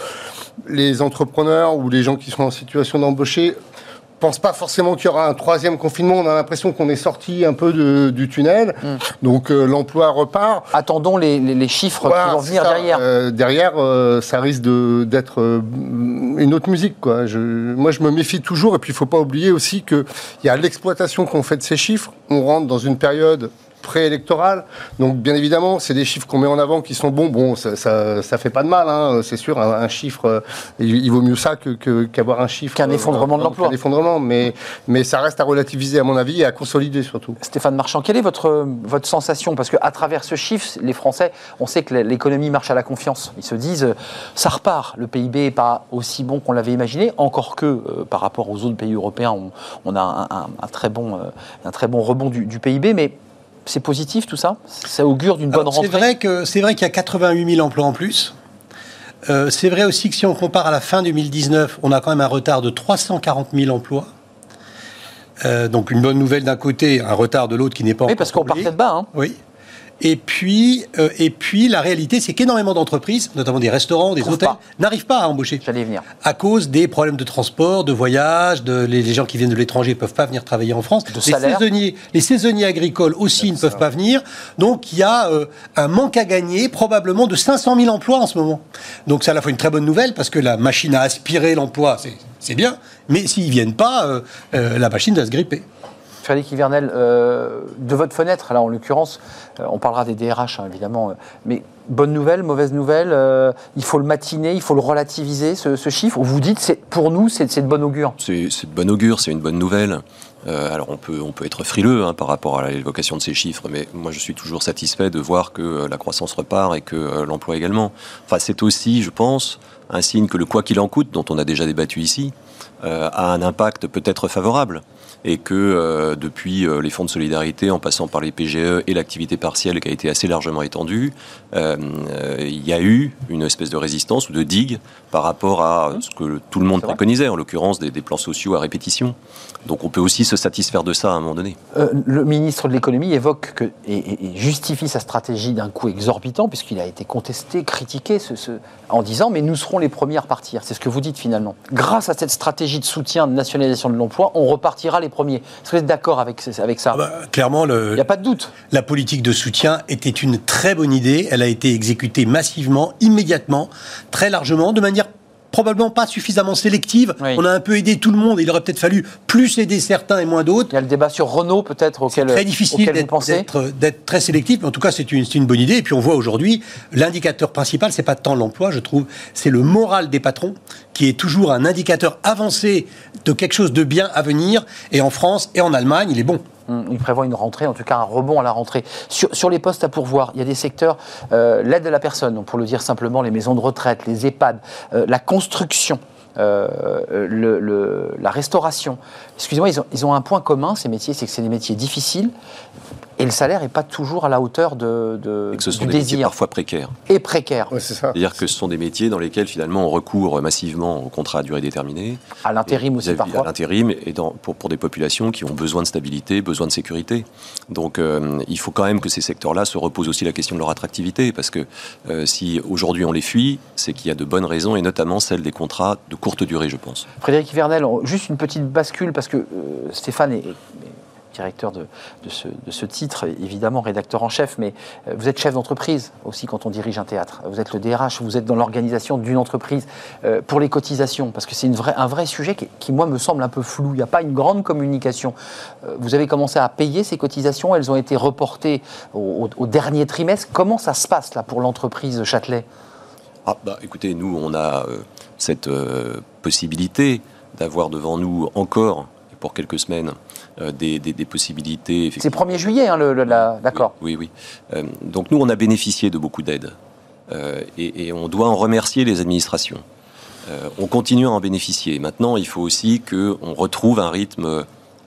Les entrepreneurs ou les gens qui sont en situation d'embaucher pense pas forcément qu'il y aura un troisième confinement. On a l'impression qu'on est sorti un peu du tunnel. Hmm. Donc euh, l'emploi repart. Attendons les, chiffres qui vont venir derrière. Euh, derrière, euh, ça risque d'être une autre musique. Quoi. Je, moi, je me méfie toujours. Et puis, il faut pas oublier aussi qu'il y a l'exploitation qu'on fait de ces chiffres. On rentre dans une période préélectorale. Donc, bien évidemment, c'est des chiffres qu'on met en avant qui sont bons. Bon, ça, ça, fait pas de mal, hein, c'est sûr. Un, chiffre, euh, il, vaut mieux ça qu'avoir que, un chiffre. Qu'un effondrement de l'emploi. Qu'un effondrement, mais, mais ça reste à relativiser, à mon avis, et à consolider surtout. Stéphane Marchand, quelle est votre, votre sensation? Parce qu'à travers ce chiffre, les Français, on sait que l'économie marche à la confiance. Ils se disent, euh, ça repart. Le PIB n'est pas aussi bon qu'on l'avait imaginé, encore que euh, par rapport aux autres pays européens, on, a un, très bon, un très bon rebond du, du PIB, mais c'est positif tout ça? Ça augure d'une bonne rentrée C'est vrai qu'il c'est vrai qu'il y a 88 000 emplois en plus. Euh, c'est vrai aussi que si on compare à la fin 2019, on a quand même un retard de 340 000 emplois. Euh, donc une bonne nouvelle d'un côté, un retard de l'autre qui n'est pas oui, parce qu'on partait de bas. Hein. Oui. Et puis, euh, et puis la réalité, c'est qu'énormément d'entreprises, notamment des restaurants, des hôtels, n'arrivent pas à embaucher. J'allais venir. À cause des problèmes de transport, de voyage, de, les, gens qui viennent de l'étranger ne peuvent pas venir travailler en France. les, saisonniers, les saisonniers agricoles aussi ne peuvent pas venir. Donc il y a euh, un manque à gagner, probablement de 500 000 emplois en ce moment. Donc c'est à la fois une très bonne nouvelle parce que la machine à aspirer l'emploi, c'est bien. Mais s'ils ne viennent pas, euh, la machine va se gripper. Frédéric Hivernel, euh, de votre fenêtre, là en l'occurrence, euh, on parlera des DRH hein, évidemment, euh, mais bonne nouvelle, mauvaise nouvelle, il faut le matiner, il faut le relativiser ce, chiffre, ou vous dites pour nous c'est de bon augure? C'est de bon augure, c'est une bonne nouvelle. alors on peut, on peut être frileux hein, par rapport à l'évocation de ces chiffres, mais moi je suis toujours satisfait de voir que la croissance repart et que l'emploi également. Enfin c'est aussi, je pense, un signe que le quoi qu'il en coûte, dont on a déjà débattu ici, a un impact peut-être favorable. Et que depuis les fonds de solidarité, en passant par les PGE et l'activité partielle qui a été assez largement étendue, il y a eu une espèce de résistance ou de digue par rapport à ce que tout le monde préconisait, en l'occurrence des, plans sociaux à répétition. Donc on peut aussi se satisfaire de ça à un moment donné. le ministre de l'économie évoque que, et, justifie sa stratégie d'un coût exorbitant, puisqu'il a été contesté, critiqué, ce, en disant mais nous serons les premiers à repartir. C'est ce que vous dites finalement. Grâce à cette stratégie de soutien, de nationalisation de l'emploi, on repartira les premiers. Est-ce que vous êtes d'accord avec, avec ça? Ah bah, Clairement, il n'y a pas de doute. La politique de soutien était une très bonne idée. Elle a été exécutée massivement, immédiatement, très largement, de manière probablement pas suffisamment sélective. On a un peu aidé tout le monde. Il aurait peut-être fallu plus aider certains et moins d'autres. Il y a le débat sur Renault peut-être auquel très difficile d'être très sélectif, mais en tout cas c'est une, une, bonne idée. Et puis on voit aujourd'hui l'indicateur principal, c'est pas tant l'emploi, je trouve, c'est le moral des patrons qui est toujours un indicateur avancé de quelque chose de bien à venir. Et en France et en Allemagne, il est bon. Hum, il prévoit une rentrée, en tout cas un rebond à la rentrée. Sur, les postes à pourvoir, il y a des secteurs, euh, l'aide à la personne, pour le dire simplement, les maisons de retraite, les EHPAD, euh, la construction. Euh, la restauration. Excusez-moi, ils ils ont, un point commun, ces métiers, c'est que c'est des métiers difficiles, et le salaire n'est pas toujours à la hauteur de, de et que ce sont des métiers parfois précaires. Et précaires. c'est ça. C'est-à-dire que ce sont des métiers dans lesquels finalement on recourt massivement au contrat à durée déterminée. À l'intérim aussi parfois. À l'intérim et dans, pour, pour, des populations qui ont besoin de stabilité, besoin de sécurité. Donc euh, il faut quand même que ces secteurs-là se reposent aussi la question de leur attractivité parce que euh, si aujourd'hui on les fuit, c'est qu'il y a de bonnes raisons et notamment celle des contrats de courte durée, je pense. Frédéric Vernel, juste une petite bascule parce que euh, Stéphane est directeur de, ce, titre, évidemment rédacteur en chef, mais euh, vous êtes chef d'entreprise aussi quand on dirige un théâtre. Vous êtes le DRH, vous êtes dans l'organisation d'une entreprise euh, pour les cotisations, parce que c'est un vrai sujet qui, moi, me semble un peu flou. Il n'y a pas une grande communication. Euh, vous avez commencé à payer ces cotisations, elles ont été reportées au, dernier trimestre. Comment ça se passe là pour l'entreprise Châtelet? Ah, bah, Écoutez, nous, on a cette possibilité d'avoir devant nous encore, pour quelques semaines, euh, des, possibilités. C'est 1er juillet, hein, le, d'accord. Oui, oui. Euh, donc nous, on a bénéficié de beaucoup d'aides. Euh, et, on doit en remercier les administrations. on continue à en bénéficier. Maintenant, il faut aussi qu'on retrouve un rythme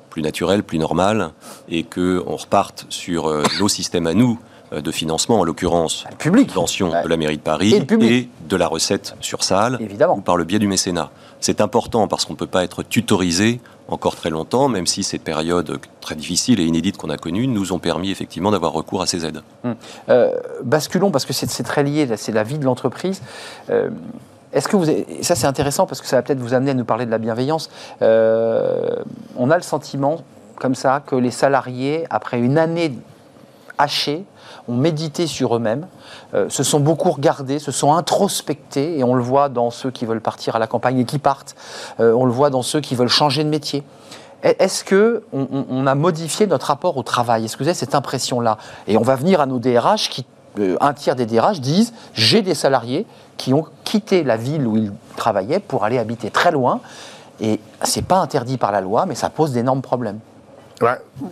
plus naturel, plus normal, et qu'on reparte sur nos systèmes à nous de financement, en l'occurrence, subvention de la mairie de Paris et, de la recette sur salle, Évidemment. ou par le biais du mécénat. C'est important parce qu'on ne peut pas être tutorisé encore très longtemps, même si ces périodes très difficiles et inédites qu'on a connues nous ont permis effectivement d'avoir recours à ces aides. Hum. Euh, basculons, parce que c'est très lié, c'est la vie de l'entreprise. Euh, est-ce que vous ça c'est intéressant parce que ça va peut-être vous amener à nous parler de la bienveillance. Euh, on a le sentiment comme ça que les salariés, après une année hachée, ont sur eux-mêmes, euh, se sont beaucoup regardés, se sont introspectés, et on le voit dans ceux qui veulent partir à la campagne et qui partent, euh, on le voit dans ceux qui veulent changer de métier. Est-ce que on, a modifié notre rapport au travail? Est-ce que vous avez cette impression-là? Et on va venir à nos DRH qui, euh, un tiers des DRH disent j'ai des salariés qui ont quitté la ville où ils travaillaient pour aller habiter très loin, et c'est pas interdit par la loi, mais ça pose d'énormes problèmes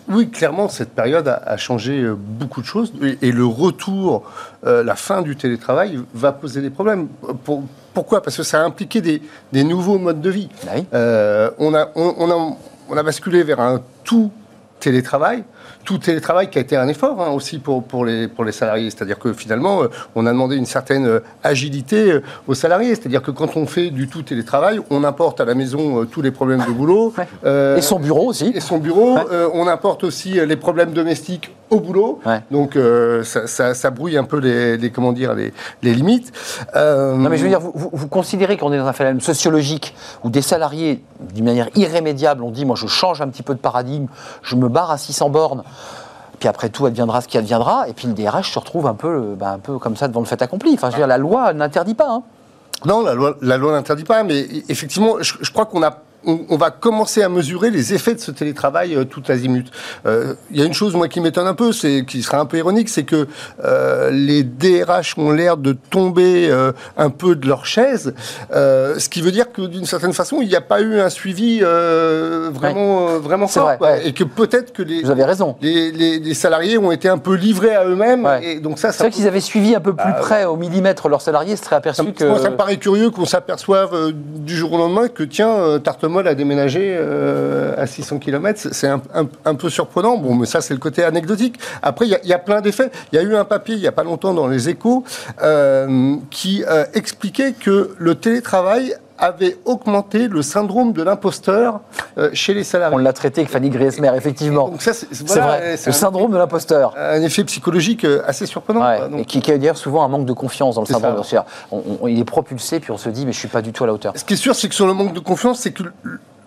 oui, clairement, cette période a, changé euh, beaucoup de choses. Et, le retour, euh, la fin du télétravail va poser des problèmes. pourquoi? Parce que ça a impliqué des, nouveaux modes de vie. Bah euh, on, a, on a basculé vers un tout télétravail tout télétravail qui a été un effort hein, aussi pour, pour, les, pour les salariés. C'est-à-dire que finalement, euh, on a demandé une certaine euh, agilité euh, aux salariés. C'est-à-dire que quand on fait du tout télétravail, on importe à la maison tous les problèmes de boulot. et son bureau aussi. Et son bureau. on importe aussi les problèmes domestiques au boulot. Donc ça, ça, brouille un peu les, comment dire, les, les limites. Non mais je veux dire, vous, vous, considérez qu'on est dans un phénomène sociologique où des salariés, d'une manière irrémédiable, ont dit, moi je change un petit peu de paradigme, je me barre à 600 bornes. Puis après tout adviendra ce qui adviendra. Et puis le DRH se retrouve un peu, ben, un peu comme ça devant le fait accompli. Enfin, je veux dire, la loi n'interdit pas. Hein. Non, la loi, la loi n'interdit pas, mais effectivement, je crois qu'on a on, va commencer à mesurer les effets de ce télétravail euh, tout azimut. Euh, il y a une chose, moi, qui m'étonne un peu, c'est qui sera un peu ironique, c'est que euh, les DRH ont l'air de tomber un peu de leur chaise, ce qui veut dire que d'une certaine façon, il n'y a pas eu un suivi vraiment, vraiment fort, et que peut-être que les, Vous avez raison. Les, salariés ont été un peu livrés à eux-mêmes, et donc ça, c'est vrai qu'ils avaient suivi un peu plus bah, près au millimètre leurs salariés, ce serait aperçu que. Moi, ça me paraît curieux qu'on s'aperçoive du jour au lendemain que tiens, Tarte Moll a déménagé à 600 km. C'est un, peu surprenant. Bon, mais ça, c'est le côté anecdotique. Après, il y, a plein d'effets. Il y a eu un papier il n'y a pas longtemps dans les échos qui expliquait que le télétravail avait augmenté le syndrome de l'imposteur euh, chez les salariés. On l'a traité avec Fanny Griesmer, effectivement. C'est vrai, le syndrome de l'imposteur. Un effet psychologique euh, assez surprenant. et qui, qui a d'ailleurs souvent un manque de confiance dans le syndrome. de il est propulsé, puis on se dit, mais je ne suis pas du tout à la hauteur. Ce qui est sûr, c'est que sur le manque de confiance, c'est que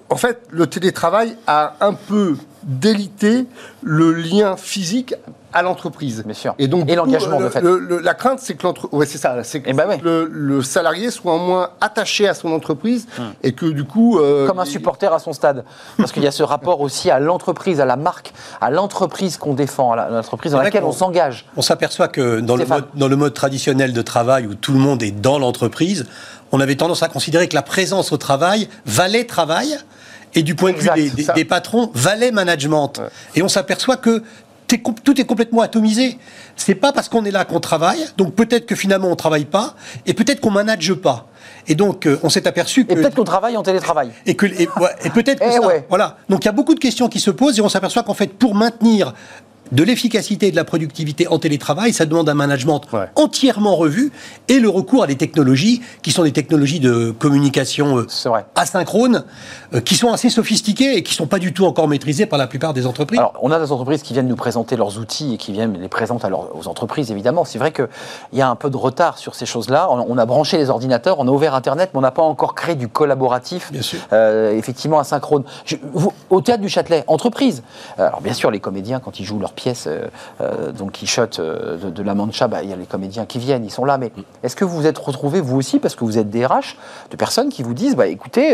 en fait, le télétravail a un peu délité le lien physique à l'entreprise. Bien sûr. Et donc, l'engagement, de fait. la crainte, c'est que, ouais, c'est ça, c'est que eh ben le, salarié soit moins attaché à son entreprise hum. et que du coup. Euh, Comme un supporter à son stade. Parce qu'il y a ce rapport aussi à l'entreprise, à la marque, à l'entreprise qu'on défend, à l'entreprise dans laquelle on, s'engage. On s'aperçoit que dans le, mode, dans le mode traditionnel de travail où tout le monde est dans l'entreprise, on avait tendance à considérer que la présence au travail valait travail et du point de vue des, patrons, valait management. Et on s'aperçoit que tout est complètement atomisé. C'est pas parce qu'on est là qu'on travaille, donc peut-être que finalement on travaille pas, et peut-être qu'on manage pas. Et donc, euh, on s'est aperçu que. Et peut-être qu'on travaille en télétravail. Et, que, et, peut-être que. Eh voilà. Donc, il y a beaucoup de questions qui se posent et on s'aperçoit qu'en fait, pour maintenir de l'efficacité et de la productivité en télétravail, ça demande un management entièrement revu et le recours à des technologies qui sont des technologies de communication euh, asynchrone, euh, qui sont assez sophistiquées et qui ne sont pas du tout encore maîtrisées par la plupart des entreprises. Alors, on a des entreprises qui viennent nous présenter leurs outils et qui viennent les présenter aux entreprises, évidemment. C'est vrai qu'il y a un peu de retard sur ces choses-là. On, a branché les ordinateurs, on a ouvert Internet, mais on n'a pas encore créé du collaboratif, euh, effectivement asynchrone. au théâtre du Châtelet, entreprise. Alors, bien sûr, les comédiens, quand ils jouent leur pièce euh, euh, donc Quichotte euh, de, La Mancha, bah, il y a les comédiens qui viennent, ils sont là. Mais est-ce que vous vous êtes retrouvé vous aussi, parce que vous êtes DRH, de personnes qui vous disent, bah, écoutez,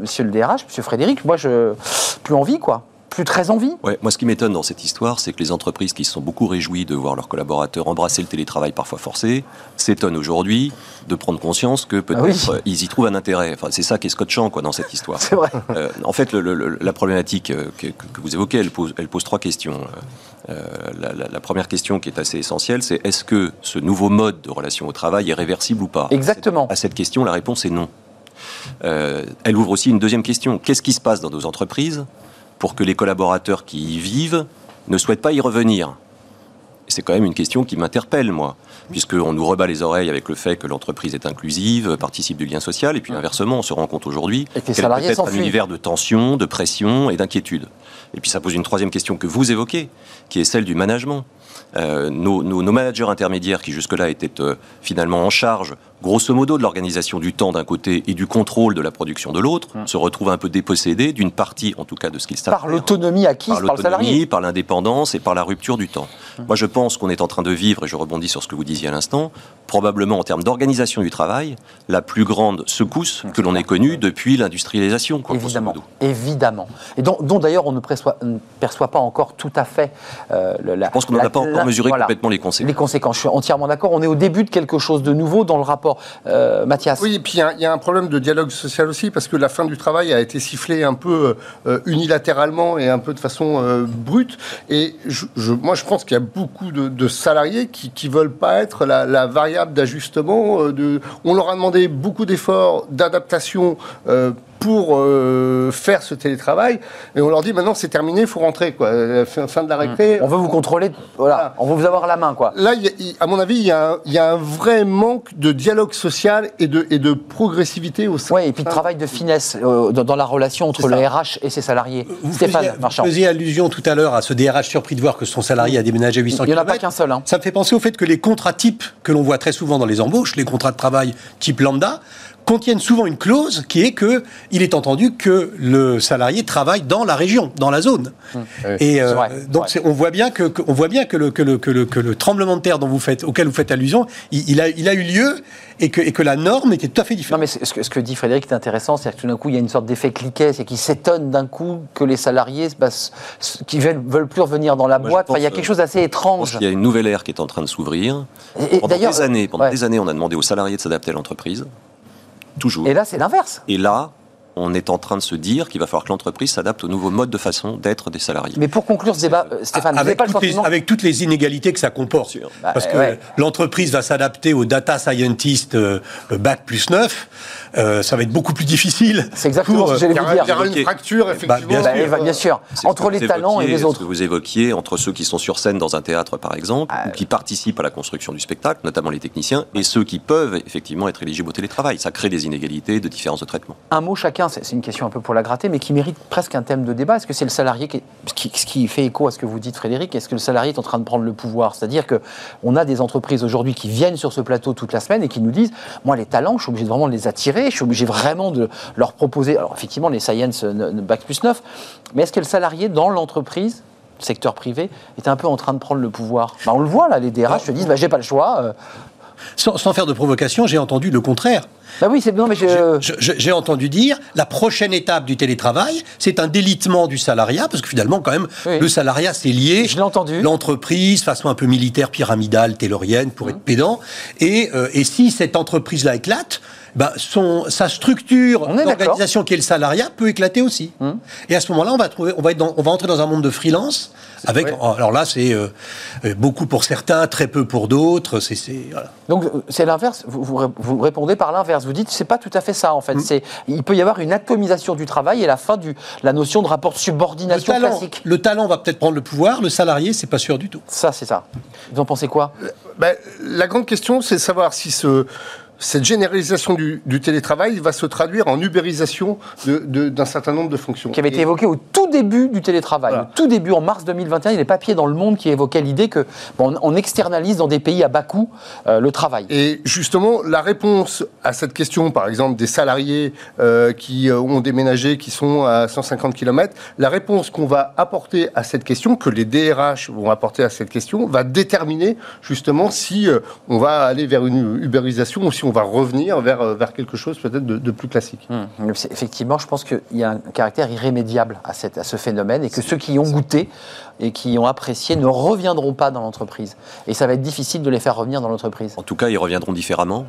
monsieur le DRH, monsieur Frédéric, moi, je plus envie, quoi plus très envie. Ouais, moi, ce qui m'étonne dans cette histoire, c'est que les entreprises qui se sont beaucoup réjouies de voir leurs collaborateurs embrasser le télétravail parfois forcé s'étonnent aujourd'hui de prendre conscience que peut-être ah ils y trouvent un intérêt. Enfin, c'est ça qui est scotchant quoi, dans cette histoire. C'est vrai. Euh, en fait, la problématique euh, que, vous évoquez, elle pose, elle pose trois questions. Euh, la, première question qui est assez essentielle, c'est est-ce que ce nouveau mode de relation au travail est réversible ou pas? Exactement. À cette question, la réponse est non. elle ouvre aussi une deuxième question. Qu'est-ce qui se passe dans nos entreprises pour que les collaborateurs qui y vivent ne souhaitent pas y revenir c'est quand même une question qui m'interpelle, moi, puisqu'on nous rebat les oreilles avec le fait que l'entreprise est inclusive, participe du lien social, et puis inversement, on se rend compte aujourd'hui qu'elle peut être un univers de tension, de pression et d'inquiétude. Et puis ça pose une troisième question que vous évoquez, qui est celle du management. Euh, nos, managers intermédiaires qui jusque-là étaient euh, finalement en charge, grosso modo, de l'organisation du temps d'un côté et du contrôle de la production de l'autre, hum. se retrouvent un peu dépossédés d'une partie, en tout cas, de ce qu'ils savent. Par l'autonomie acquise par, par le salarié. Par l'indépendance et par la rupture du temps. Hum. Moi, je pense qu'on est en train de vivre, et je rebondis sur ce que vous disiez à l'instant, probablement en termes d'organisation du travail, la plus grande secousse que l'on ait connue depuis l'industrialisation. Évidemment. Évidemment. Et dont, d'ailleurs on ne perçoit, ne perçoit, pas encore tout à fait euh, la. Je pense qu'on n'a pas encore mesurer complètement les conséquences. Les conséquences, je suis entièrement d'accord. On est au début de quelque chose de nouveau dans le rapport. Euh, Mathias Oui, et puis il y, a un problème de dialogue social aussi, parce que la fin du travail a été sifflée un peu euh, unilatéralement et un peu de façon euh, brute. Et je, moi, je pense qu'il y a beaucoup de, salariés qui ne veulent pas être la, la variable d'ajustement. de, on leur a demandé beaucoup d'efforts, d'adaptation pour euh, faire ce télétravail. Et on leur dit maintenant c'est terminé, il faut rentrer. Quoi. Fin de la récré. On veut vous contrôler, voilà. on veut vous avoir la main. Quoi. Là, à mon avis, il y, a un, vrai manque de dialogue social et de, et de progressivité au sein. Oui, et puis de travail de finesse euh, dans, la relation entre le RH et ses salariés. Vous Stéphane faisiez, Marchand. Vous faisiez allusion tout à l'heure à ce DRH surpris de voir que son salarié a déménagé à 800 km. Il n'y en a pas qu'un seul. Hein. Ça me fait penser au fait que les contrats types que l'on voit très souvent dans les embauches, les contrats de travail type lambda, contiennent souvent une clause qui est que il est entendu que le salarié travaille dans la région, dans la zone. Mmh. Et euh, donc on voit bien que, on voit bien que le, que le, que le, que le tremblement de terre dont vous faites, auquel vous faites allusion, il, a, il a eu lieu et que, et que la norme était tout à fait différente. Non, mais ce que, ce que dit Frédéric est intéressant, c'est que tout d'un coup, il y a une sorte d'effet cliquet, c'est qu'ils s'étonnent d'un coup que les salariés bah, qui veulent, veulent plus revenir dans la boîte. il y a quelque chose d'assez étrange. Il y a une nouvelle ère qui est en train de s'ouvrir. Pendant, des années, pendant des années, on a demandé aux salariés de s'adapter à l'entreprise. Toujours. Et là, c'est l'inverse. Et là, on est en train de se dire qu'il va falloir que l'entreprise s'adapte au nouveau mode de façon d'être des salariés. Mais pour conclure ce débat, euh, Stéphane, avec, pas toutes le les, avec toutes les inégalités que ça comporte. Bah, parce que l'entreprise va s'adapter aux data scientists euh, bac plus 9. Euh, ça va être beaucoup plus difficile. C'est exactement ce que j'allais vous dire. Il y aura une fracture, bah, effectivement. bien, sûr. bien sûr. Entre les talents et les autres. Ce que vous évoquiez, entre ceux qui sont sur scène dans un théâtre, par exemple, ou qui participent à la construction du spectacle, notamment les techniciens, et ceux qui peuvent effectivement être éligibles au télétravail. Ça crée des inégalités, de différences de traitement. Un mot chacun, c'est une question un peu pour la gratter, mais qui mérite presque un thème de débat. Est-ce que c'est le salarié qui, qui, fait écho à ce que vous dites, Frédéric Est-ce que le salarié est en train de prendre le pouvoir? C'est-à-dire qu'on a des entreprises aujourd'hui qui viennent sur ce plateau toute la semaine et qui nous disent Moi, les talents, je suis obligé de vraiment de les attirer, je suis obligé vraiment de leur proposer. Alors, effectivement, les Science Bac plus 9, mais est-ce que le salarié dans l'entreprise secteur privé est un peu en train de prendre le pouvoir? Bah, on le voit là, les DRH se disent bah, j'ai pas le choix. Euh. Sans, sans, faire de provocation, j'ai entendu le contraire. Bah oui, c'est non, mais j'ai entendu dire la prochaine étape du télétravail, c'est un délitement du salariat, parce que finalement, quand même, le salariat, c'est lié. Je l'ai entendu. L'entreprise, façon un peu militaire, pyramidale, taylorienne, pour mmh. être pédant. Et, euh, et si cette entreprise-là éclate, bah, son, sa structure d'organisation qui est le salariat peut éclater aussi. Mmh. Et à ce moment-là, on va trouver, on va, être dans, on va entrer dans un monde de freelance. Avec, alors là, c'est euh, euh, beaucoup pour certains, très peu pour d'autres. C'est, voilà. Donc c'est l'inverse. Vous, vous, répondez par l'inverse. Vous dites c'est pas tout à fait ça en fait. Mmh. C'est il peut y avoir une atomisation du travail et la fin du la notion de rapport de subordination le talent, classique. Le talent va peut-être prendre le pouvoir. Le salarié, c'est pas sûr du tout. Ça, c'est ça. Vous en pensez quoi? Ben, La grande question, c'est de savoir si ce cette généralisation du, télétravail va se traduire en ubérisation d'un certain nombre de fonctions. Qui avait été évoqué au tout début du télétravail. Au tout début, en mars 2021, il y a des papiers dans le monde qui évoquaient l'idée que on externalise dans des pays à bas coût euh, le travail. Et justement, la réponse à cette question, par exemple, des salariés euh, qui euh, ont déménagé, qui sont à 150 km, la réponse qu'on va apporter à cette question, que les DRH vont apporter à cette question, va déterminer justement si on va aller vers une ubérisation ou si on on va revenir vers, euh, vers quelque chose peut-être de, plus classique. Hum. Effectivement, je pense qu'il y a un caractère irrémédiable à, cette, à ce phénomène et que ceux qui ont goûté et qui ont apprécié ne reviendront pas dans l'entreprise. Et ça va être difficile de les faire revenir dans l'entreprise. En tout cas, ils reviendront différemment.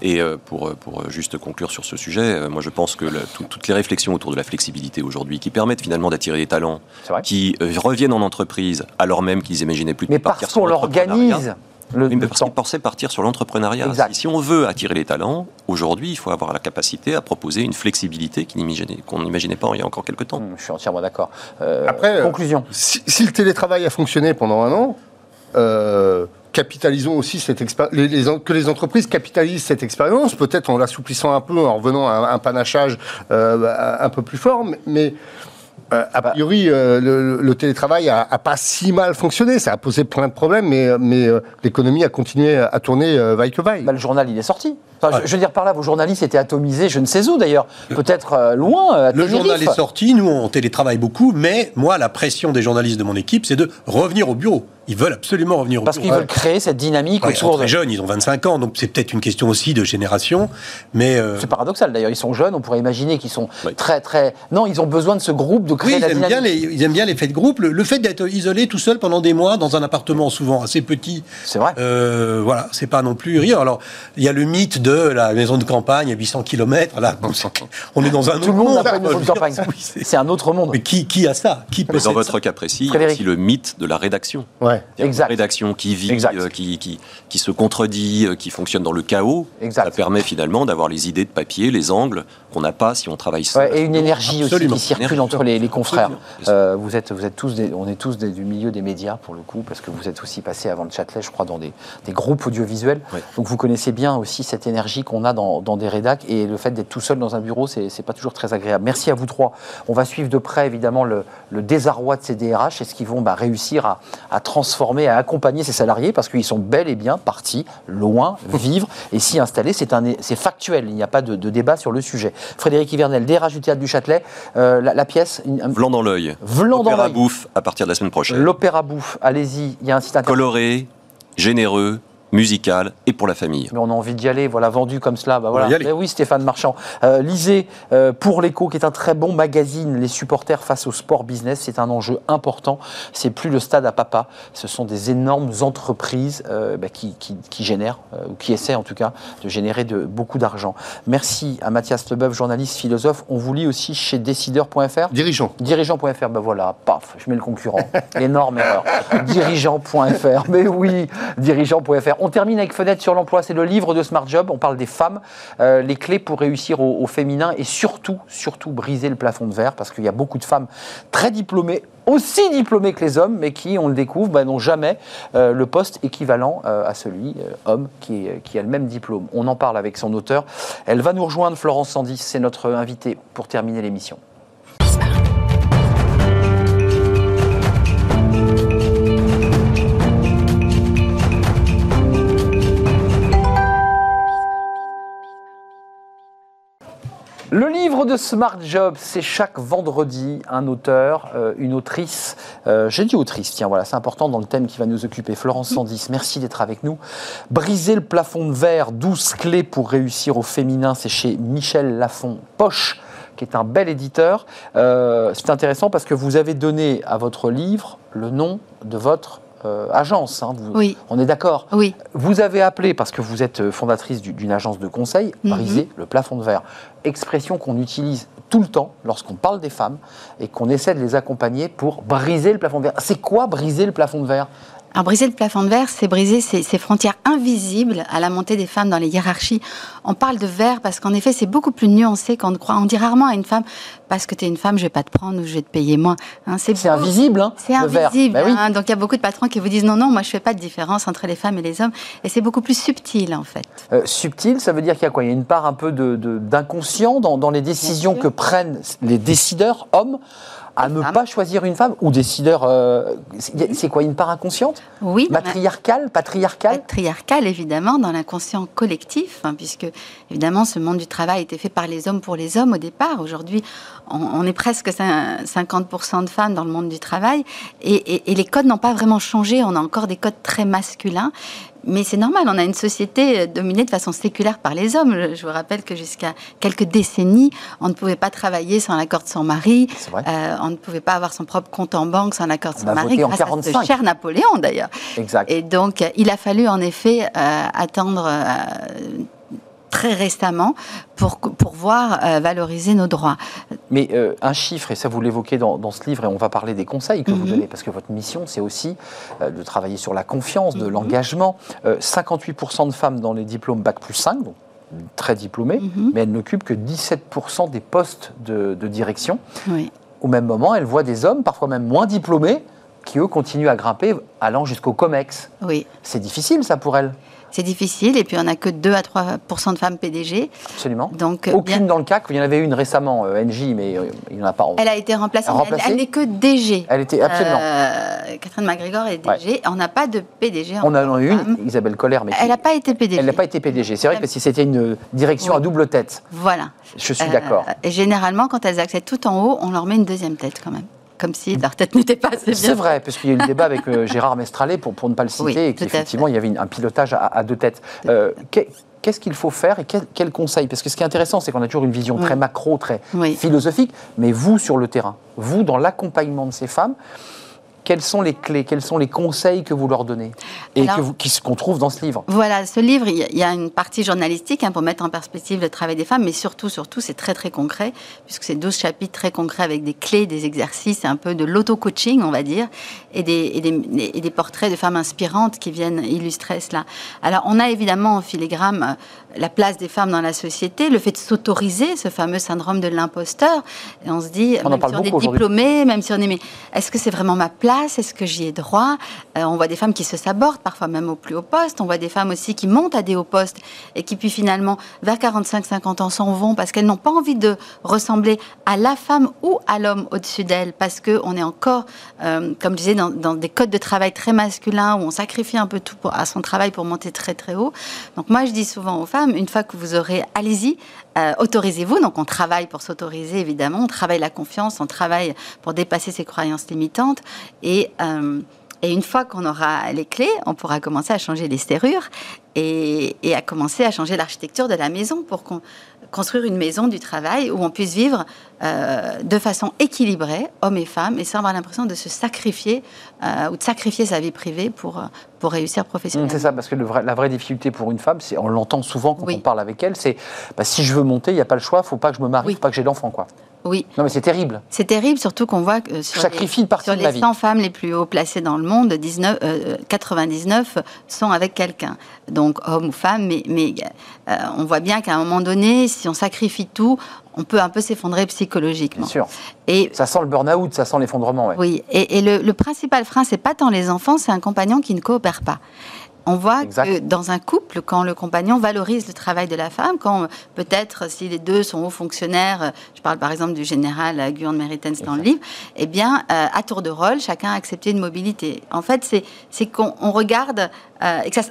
Et euh, pour, euh, pour juste conclure sur ce sujet, moi je pense que toutes les réflexions autour de la flexibilité aujourd'hui, qui permettent finalement d'attirer des talents, qui reviennent en entreprise alors même qu'ils imaginaient plus de Mais parce qu'on l'organise le, oui, mais parce qu'il partir sur l'entrepreneuriat. Si, on veut attirer les talents, aujourd'hui, il faut avoir la capacité à proposer une flexibilité qu'on n'imaginait pas il y a encore quelques temps. Hum, je suis entièrement d'accord. Euh, Après, euh, conclusion. Si, le télétravail a fonctionné pendant un an, euh, capitalisons aussi cette expérience, que les entreprises capitalisent cette expérience, peut-être en l'assouplissant un peu, en revenant à un, panachage un peu plus fort, mais euh, a priori, euh, le, télétravail a, pas si mal fonctionné. Ça a posé plein de problèmes, mais, mais euh, l'économie a continué à tourner vaille que vaille. Bah, le journal, il est sorti. je, veux dire par là, vos journalistes étaient atomisés, je ne sais où d'ailleurs, peut-être loin. le journal est sorti, nous on télétravaille beaucoup, mais moi la pression des journalistes de mon équipe, c'est de revenir au bureau. Ils veulent absolument revenir au Parce qu'ils veulent créer cette dynamique Ils sont très jeunes, ils ont 25 ans, donc c'est peut-être une question aussi de génération. Mais euh, C'est paradoxal d'ailleurs, ils sont jeunes, on pourrait imaginer qu'ils sont très très... Non, ils ont besoin de ce groupe, de créer oui, la ils aiment Bien les, ils aiment bien l'effet de groupe. Le, fait d'être isolé tout seul pendant des mois dans un appartement souvent assez petit... C'est vrai. Euh, voilà, c'est pas non plus rire. Alors, il y a le mythe de la maison de campagne à 800 km. Là, on est dans un autre monde. Tout le monde n'a pas une maison de campagne. c'est un autre monde. Mais qui, qui a ça? Qui Dans votre cas précis, il y a aussi le mythe de la rédaction. Ouais, exact. qui vit, euh, qui, qui, qui, se contredit, euh, qui fonctionne dans le chaos, ça permet finalement d'avoir les idées de papier, les angles qu'on n'a pas si on travaille seul. et une énergie aussi qui circule entre les, confrères. Euh, vous êtes, vous êtes tous, on est tous du milieu des médias pour le coup, parce que vous êtes aussi passé avant le Châtelet, je crois, dans des, des groupes audiovisuels. Donc vous connaissez bien aussi cette énergie qu'on a dans, dans, des rédacs et le fait d'être tout seul dans un bureau, c'est pas toujours très agréable. Merci à vous trois. On va suivre de près évidemment le, le désarroi de ces DRH et ce qu'ils vont bah, réussir à, à transformer, à accompagner accompagner ces salariés parce qu'ils sont bel et bien partis loin vivre et s'y installer. C'est factuel, il n'y a pas de, débat sur le sujet. Frédéric Hivernel, DRH du Théâtre du Châtelet, euh, la, pièce... Vlan dans l'œil. Vlan dans l'œil. bouffe à partir de la semaine prochaine. L'opéra bouffe, allez-y, il y a un site internet. Coloré, généreux, musicale et pour la famille. Mais on a envie d'y aller, voilà, vendu comme cela. Bah voilà. Mais oui, Stéphane Marchand. Euh, lisez euh, Pour l'écho, qui est un très bon magazine, les supporters face au sport business. C'est un enjeu important. C'est plus le stade à papa. Ce sont des énormes entreprises euh, bah, qui, qui, génèrent, ou qui essaient en tout cas, de générer de, beaucoup d'argent. Merci à Mathias Leboeuf, journaliste, philosophe. On vous lit aussi chez décideur.fr. Dirigeant. Dirigeant.fr, ben voilà, paf, je mets le concurrent. Énorme erreur. Dirigeant.fr, mais oui, dirigeant.fr. On termine avec Fenêtre sur l'emploi, c'est le livre de Smart Job. On parle des femmes, euh, les clés pour réussir au, féminin et surtout, surtout briser le plafond de verre parce qu'il y a beaucoup de femmes très diplômées aussi diplômées que les hommes, mais qui, on le découvre, bah, n'ont jamais euh, le poste équivalent euh, à celui, homme, qui, a le même diplôme. On en parle avec son auteur. Elle va nous rejoindre, Florence Sandis, c'est notre invitée pour terminer l'émission. Le livre de Smart Job, c'est chaque vendredi un auteur, euh, une autrice. Euh, j'ai dit autrice, tiens, voilà, c'est important dans le thème qui va nous occuper. Florence Sandis, merci d'être avec nous. Briser le plafond de verre, 12 clés pour réussir au féminin, c'est chez Michel Lafont Poche qui est un bel éditeur. Euh, c'est intéressant parce que vous avez donné à votre livre le nom de votre euh, agence. Hein, oui. On est d'accord Oui. Vous avez appelé, parce que vous êtes euh, fondatrice d'une agence de conseil, mhm. briser le plafond de verre. Expression qu'on utilise tout le temps lorsqu'on parle des femmes et qu'on essaie de les accompagner pour briser le plafond de verre. C'est quoi briser le plafond de verre? Alors, briser le plafond de verre, c'est briser ces, frontières invisibles à la montée des femmes dans les hiérarchies. On parle de verre parce qu'en effet, c'est beaucoup plus nuancé qu'on ne croit. On dit rarement à une femme, parce que tu es une femme, je vais pas te prendre ou je vais te payer moins. Hein, c'est invisible, hein, C'est invisible. Bah hein. donc, il y a beaucoup de patrons qui vous disent non, non, moi, je fais pas de différence entre les femmes et les hommes. Et c'est beaucoup plus subtil, en fait. Euh, subtil, ça veut dire qu'il y a quoi? Il y a une part un peu d'inconscient de, dans, les décisions que prennent les décideurs hommes à ne pas choisir une femme ou décideur. Euh, c'est quoi une part inconsciente Oui. Matriarcale, patriarcale Patriarcale, évidemment, dans l'inconscient collectif, hein, puisque évidemment ce monde du travail était fait par les hommes pour les hommes au départ. Aujourd'hui, on, est presque 50% de femmes dans le monde du travail et, et les codes n'ont pas vraiment changé. On a encore des codes très masculins. Mais c'est normal, on a une société euh, dominée de façon séculaire par les hommes. Je vous rappelle que jusqu'à quelques décennies, on ne pouvait pas travailler sans l'accord de son mari. Euh, on ne pouvait pas avoir son propre compte en banque sans l'accord de son mari. Grâce en à ce cher Napoléon d'ailleurs. Exact. Et donc, il a fallu en effet euh, attendre très récemment pour, pour voir euh, valoriser nos droits. Mais euh, un chiffre, et ça vous l'évoquez dans, dans, ce livre, et on va parler des conseils que vous mhm. donnez, parce que votre mission, c'est aussi euh, de travailler sur la confiance, de mhm. l'engagement. 58% de femmes dans les diplômes Bac plus 5, donc très diplômées, mhm. mais elles n'occupent que 17% des postes de, de direction. Oui. Au même moment, elles voient des hommes, parfois même moins diplômés, qui eux continuent à grimper, allant jusqu'au COMEX. Oui. C'est difficile ça pour elles c'est difficile. Et puis, on n'a que 2 à 3% de femmes PDG. Absolument. Donc, Aucune dans le CAC. Il y en avait une récemment, euh, NJ, mais euh, il n'y en a pas. Elle a été remplacée. Elle, n'est que DG. Elle était absolument. Euh, Catherine McGregor est DG. On n'a pas de PDG. On en a eu une, Isabelle Colère, mais. Elle n'a pas été PDG. Elle n'a pas été PDG. C'est vrai que si c'était une direction à double tête. Voilà. Je suis d'accord. Et généralement, quand elles accèdent tout en haut, on leur met une deuxième tête quand même comme si leur tête n'était pas assez bien. C'est vrai, parce qu'il y a eu le débat avec euh, Gérard Mestralet, pour, pour ne pas le citer, et qu'effectivement, il y avait un pilotage à, deux têtes. Euh, qu'est-ce qu'il faut faire et quel, quel conseil? Parce que ce qui est intéressant, c'est qu'on a toujours une vision très macro, très philosophique, mais vous sur le terrain, vous dans l'accompagnement de ces femmes, quelles sont les clés, quels sont les conseils que vous leur donnez et qu'on trouve dans ce livre Voilà, ce livre, il y a une partie journalistique hein, pour mettre en perspective le travail des femmes, mais surtout, surtout, c'est très très concret, puisque c'est 12 chapitres très concrets avec des clés, des exercices, un peu de l'auto-coaching, on va dire, et des, et des, et des, portraits de femmes inspirantes qui viennent illustrer cela. Alors, on a évidemment en filigrane euh, la place des femmes dans la société, le fait de s'autoriser, ce fameux syndrome de l'imposteur, et on se dit, on même si on est diplômé, même si on est, mais est-ce que c'est vraiment ma place est-ce que j'y ai droit euh, On voit des femmes qui se sabordent, parfois même au plus haut poste. On voit des femmes aussi qui montent à des hauts postes et qui puis finalement, vers 45-50 ans, s'en vont parce qu'elles n'ont pas envie de ressembler à la femme ou à l'homme au-dessus d'elles, parce qu'on est encore, euh, comme je disais, dans, des codes de travail très masculins où on sacrifie un peu tout à son travail pour monter très très haut. Donc moi, je dis souvent aux femmes, une fois que vous aurez, allez-y, euh, autorisez-vous. Donc on travaille pour s'autoriser, évidemment. On travaille la confiance, on travaille pour dépasser ses croyances limitantes. Et, euh, Et une fois qu'on aura les clés, on pourra commencer à changer les serrures et, à commencer à changer l'architecture de la maison pour construire une maison du travail où on puisse vivre euh, de façon équilibrée, hommes et femmes, et sans avoir l'impression de se sacrifier euh, ou de sacrifier sa vie privée pour, euh, pour réussir professionnellement. C'est ça, parce que la vraie difficulté pour une femme, on l'entend souvent quand on parle avec elle, c'est bah, si je veux monter, il n'y a pas le choix, il ne faut pas que je me marie, il ne faut pas que j'ai d'enfant. Oui. Non, mais c'est terrible. C'est terrible, surtout qu'on voit que sur Sacrifie les, sur les 100 femmes les plus haut placées dans le monde, 19, 99 sont avec quelqu'un. Donc, homme ou femme, mais, mais on voit bien qu'à un moment donné, si on sacrifie tout, on peut un peu s'effondrer psychologiquement. Bien sûr. Et ça sent le burn-out, ça sent l'effondrement. Oui, et, le, principal frein, c'est pas tant les enfants, c'est un compagnon qui ne coopère pas. On voit que dans un couple, quand le compagnon valorise le travail de la femme, quand peut-être si les deux sont hauts fonctionnaires, je parle par exemple du général Guillaume Meritens dans le livre, eh bien, euh, à tour de rôle, chacun a accepté une mobilité. En fait, c'est qu'on regarde, euh, et que ça,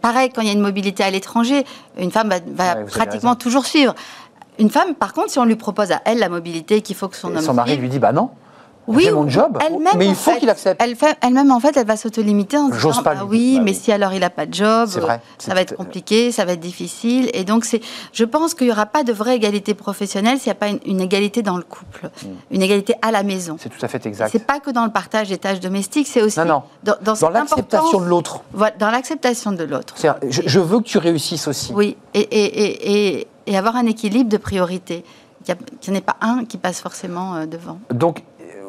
pareil, quand il y a une mobilité à l'étranger, une femme va, pratiquement toujours suivre. Une femme, par contre, si on lui propose à elle la mobilité qu'il faut que son homme. Son mari lui dit bah non. Oui, mon job, mais il faut qu'il accepte. Elle elle-même, en fait, elle va s'auto-limiter en disant pas ah oui, bah mais si alors il n'a pas de job, ça va être compliqué, ça va être difficile. Et donc, je pense qu'il n'y aura pas de vraie égalité professionnelle s'il n'y a pas une, égalité dans le couple, hmm. une égalité à la maison. C'est tout à fait exact. C'est pas que dans le partage des tâches domestiques, c'est aussi dans, dans, l'acceptation de l'autre. dans l'acceptation de l'autre. Je, je, veux que tu réussisses aussi. Oui, et, et, et, et avoir un équilibre de priorité. Qu'il n'y en ait pas un qui passe forcément euh, devant. Donc,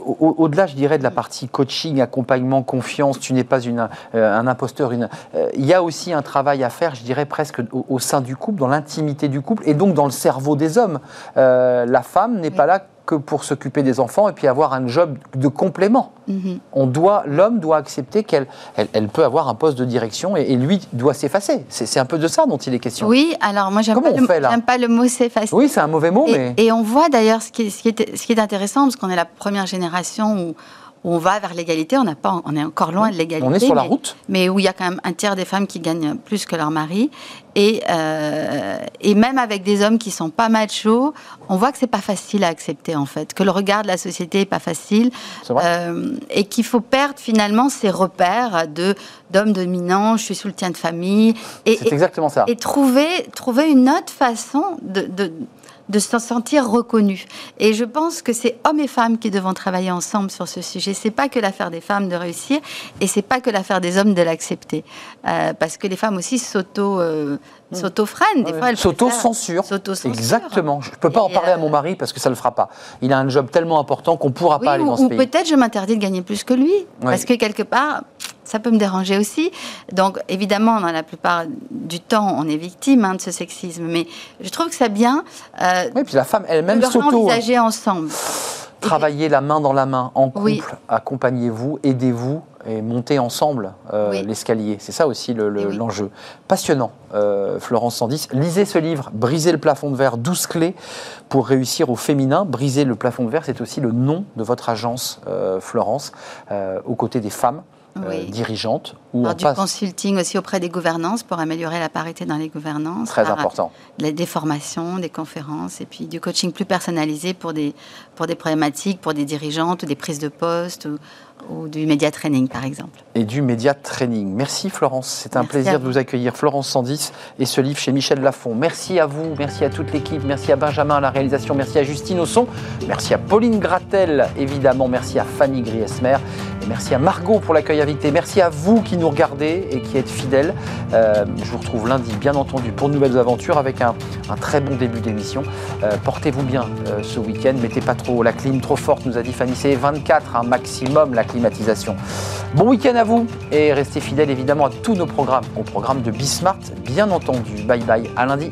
au-delà, je dirais, de la partie coaching, accompagnement, confiance, tu n'es pas une, euh, un imposteur. Euh, il y a aussi un travail à faire, je dirais, presque au, sein du couple, dans l'intimité du couple et donc dans le cerveau des hommes. la femme n'est pas là que pour s'occuper des enfants et puis avoir un job de complément. Mhm. On doit, l'homme doit accepter qu'elle, elle, peut avoir un poste de direction et, lui doit s'effacer. C'est, un peu de ça dont il est question. Oui, alors moi j'aime, pas le, pas le, mot s'effacer. Oui, c'est un mauvais mot, et, mais et on voit d'ailleurs ce qui, ce qui est, ce qui est intéressant parce qu'on est la première génération où on va vers l'égalité. On, pas, on est encore loin de l'égalité. On est sur la route. Mais où il y a quand même un tiers des femmes qui gagnent plus que leur mari. Et, euh, et même avec des hommes qui sont pas machos, on voit que c'est pas facile à accepter en fait, que le regard de la société est pas facile, euh, et qu'il faut perdre finalement ses repères de d'homme dominant, je suis soutien de famille, et, c'est exactement ça. Et trouver trouver une autre façon de de se sentir reconnu. Et je pense que c'est hommes et femmes qui devront travailler ensemble sur ce sujet. C'est pas que l'affaire des femmes de réussir, et c'est pas que l'affaire des hommes de l'accepter, euh, parce que les femmes aussi s'auto euh, mm. s'auto-freinent. Des fois, elles s'auto-censurent. Exactement. Je ne peux pas en parler à mon euh, mari parce que ça ne le fera pas. Il a un job tellement important qu'on ne pourra pas aller dans ce pays. Ou peut-être je m'interdis de gagner plus que lui. Parce que quelque part, ça peut me déranger aussi. Donc, évidemment, dans la plupart du temps, on est victime hein, de ce sexisme. Mais je trouve que c'est bien. Euh, oui, puis la femme elle-même s'auto. envisager ensemble. Travailler la main dans la main, en couple, accompagnez-vous, aidez-vous et montez ensemble euh, l'escalier. C'est ça aussi l'enjeu. Passionnant, euh, Florence Sandis. Lisez ce livre, Briser le plafond de verre, 12 clés pour réussir au féminin. Briser le plafond de verre, c'est aussi le nom de votre agence, Florence, aux côtés des femmes euh, dirigeante. Ou du consulting aussi auprès des gouvernances pour améliorer la parité dans les gouvernances. Très important. Des formations, des conférences et puis du coaching plus personnalisé pour des, pour des problématiques, pour des dirigeantes ou des prises de poste ou du média training, par exemple. Et du média training. Merci Florence, c'est un plaisir de vous accueillir. Florence 110 et ce livre chez Michel Lafon. Merci à vous, merci à toute l'équipe, merci à Benjamin à la réalisation, merci à Justine au son, merci à Pauline Gratel, évidemment, merci à Fanny Griesmer et merci à Margot pour l'accueil invité. Merci à vous qui nous regardez et qui êtes fidèles. Euh, je vous retrouve lundi, bien entendu, pour de nouvelles aventures avec un, très bon début d'émission. Euh, portez-vous bien euh, ce week-end, mettez pas trop la clim trop forte, nous a dit Fanny, c'est 24 un maximum la Bon week-end à vous et restez fidèles évidemment à tous nos programmes, au programme de Bismart, bien entendu. Bye bye, à lundi.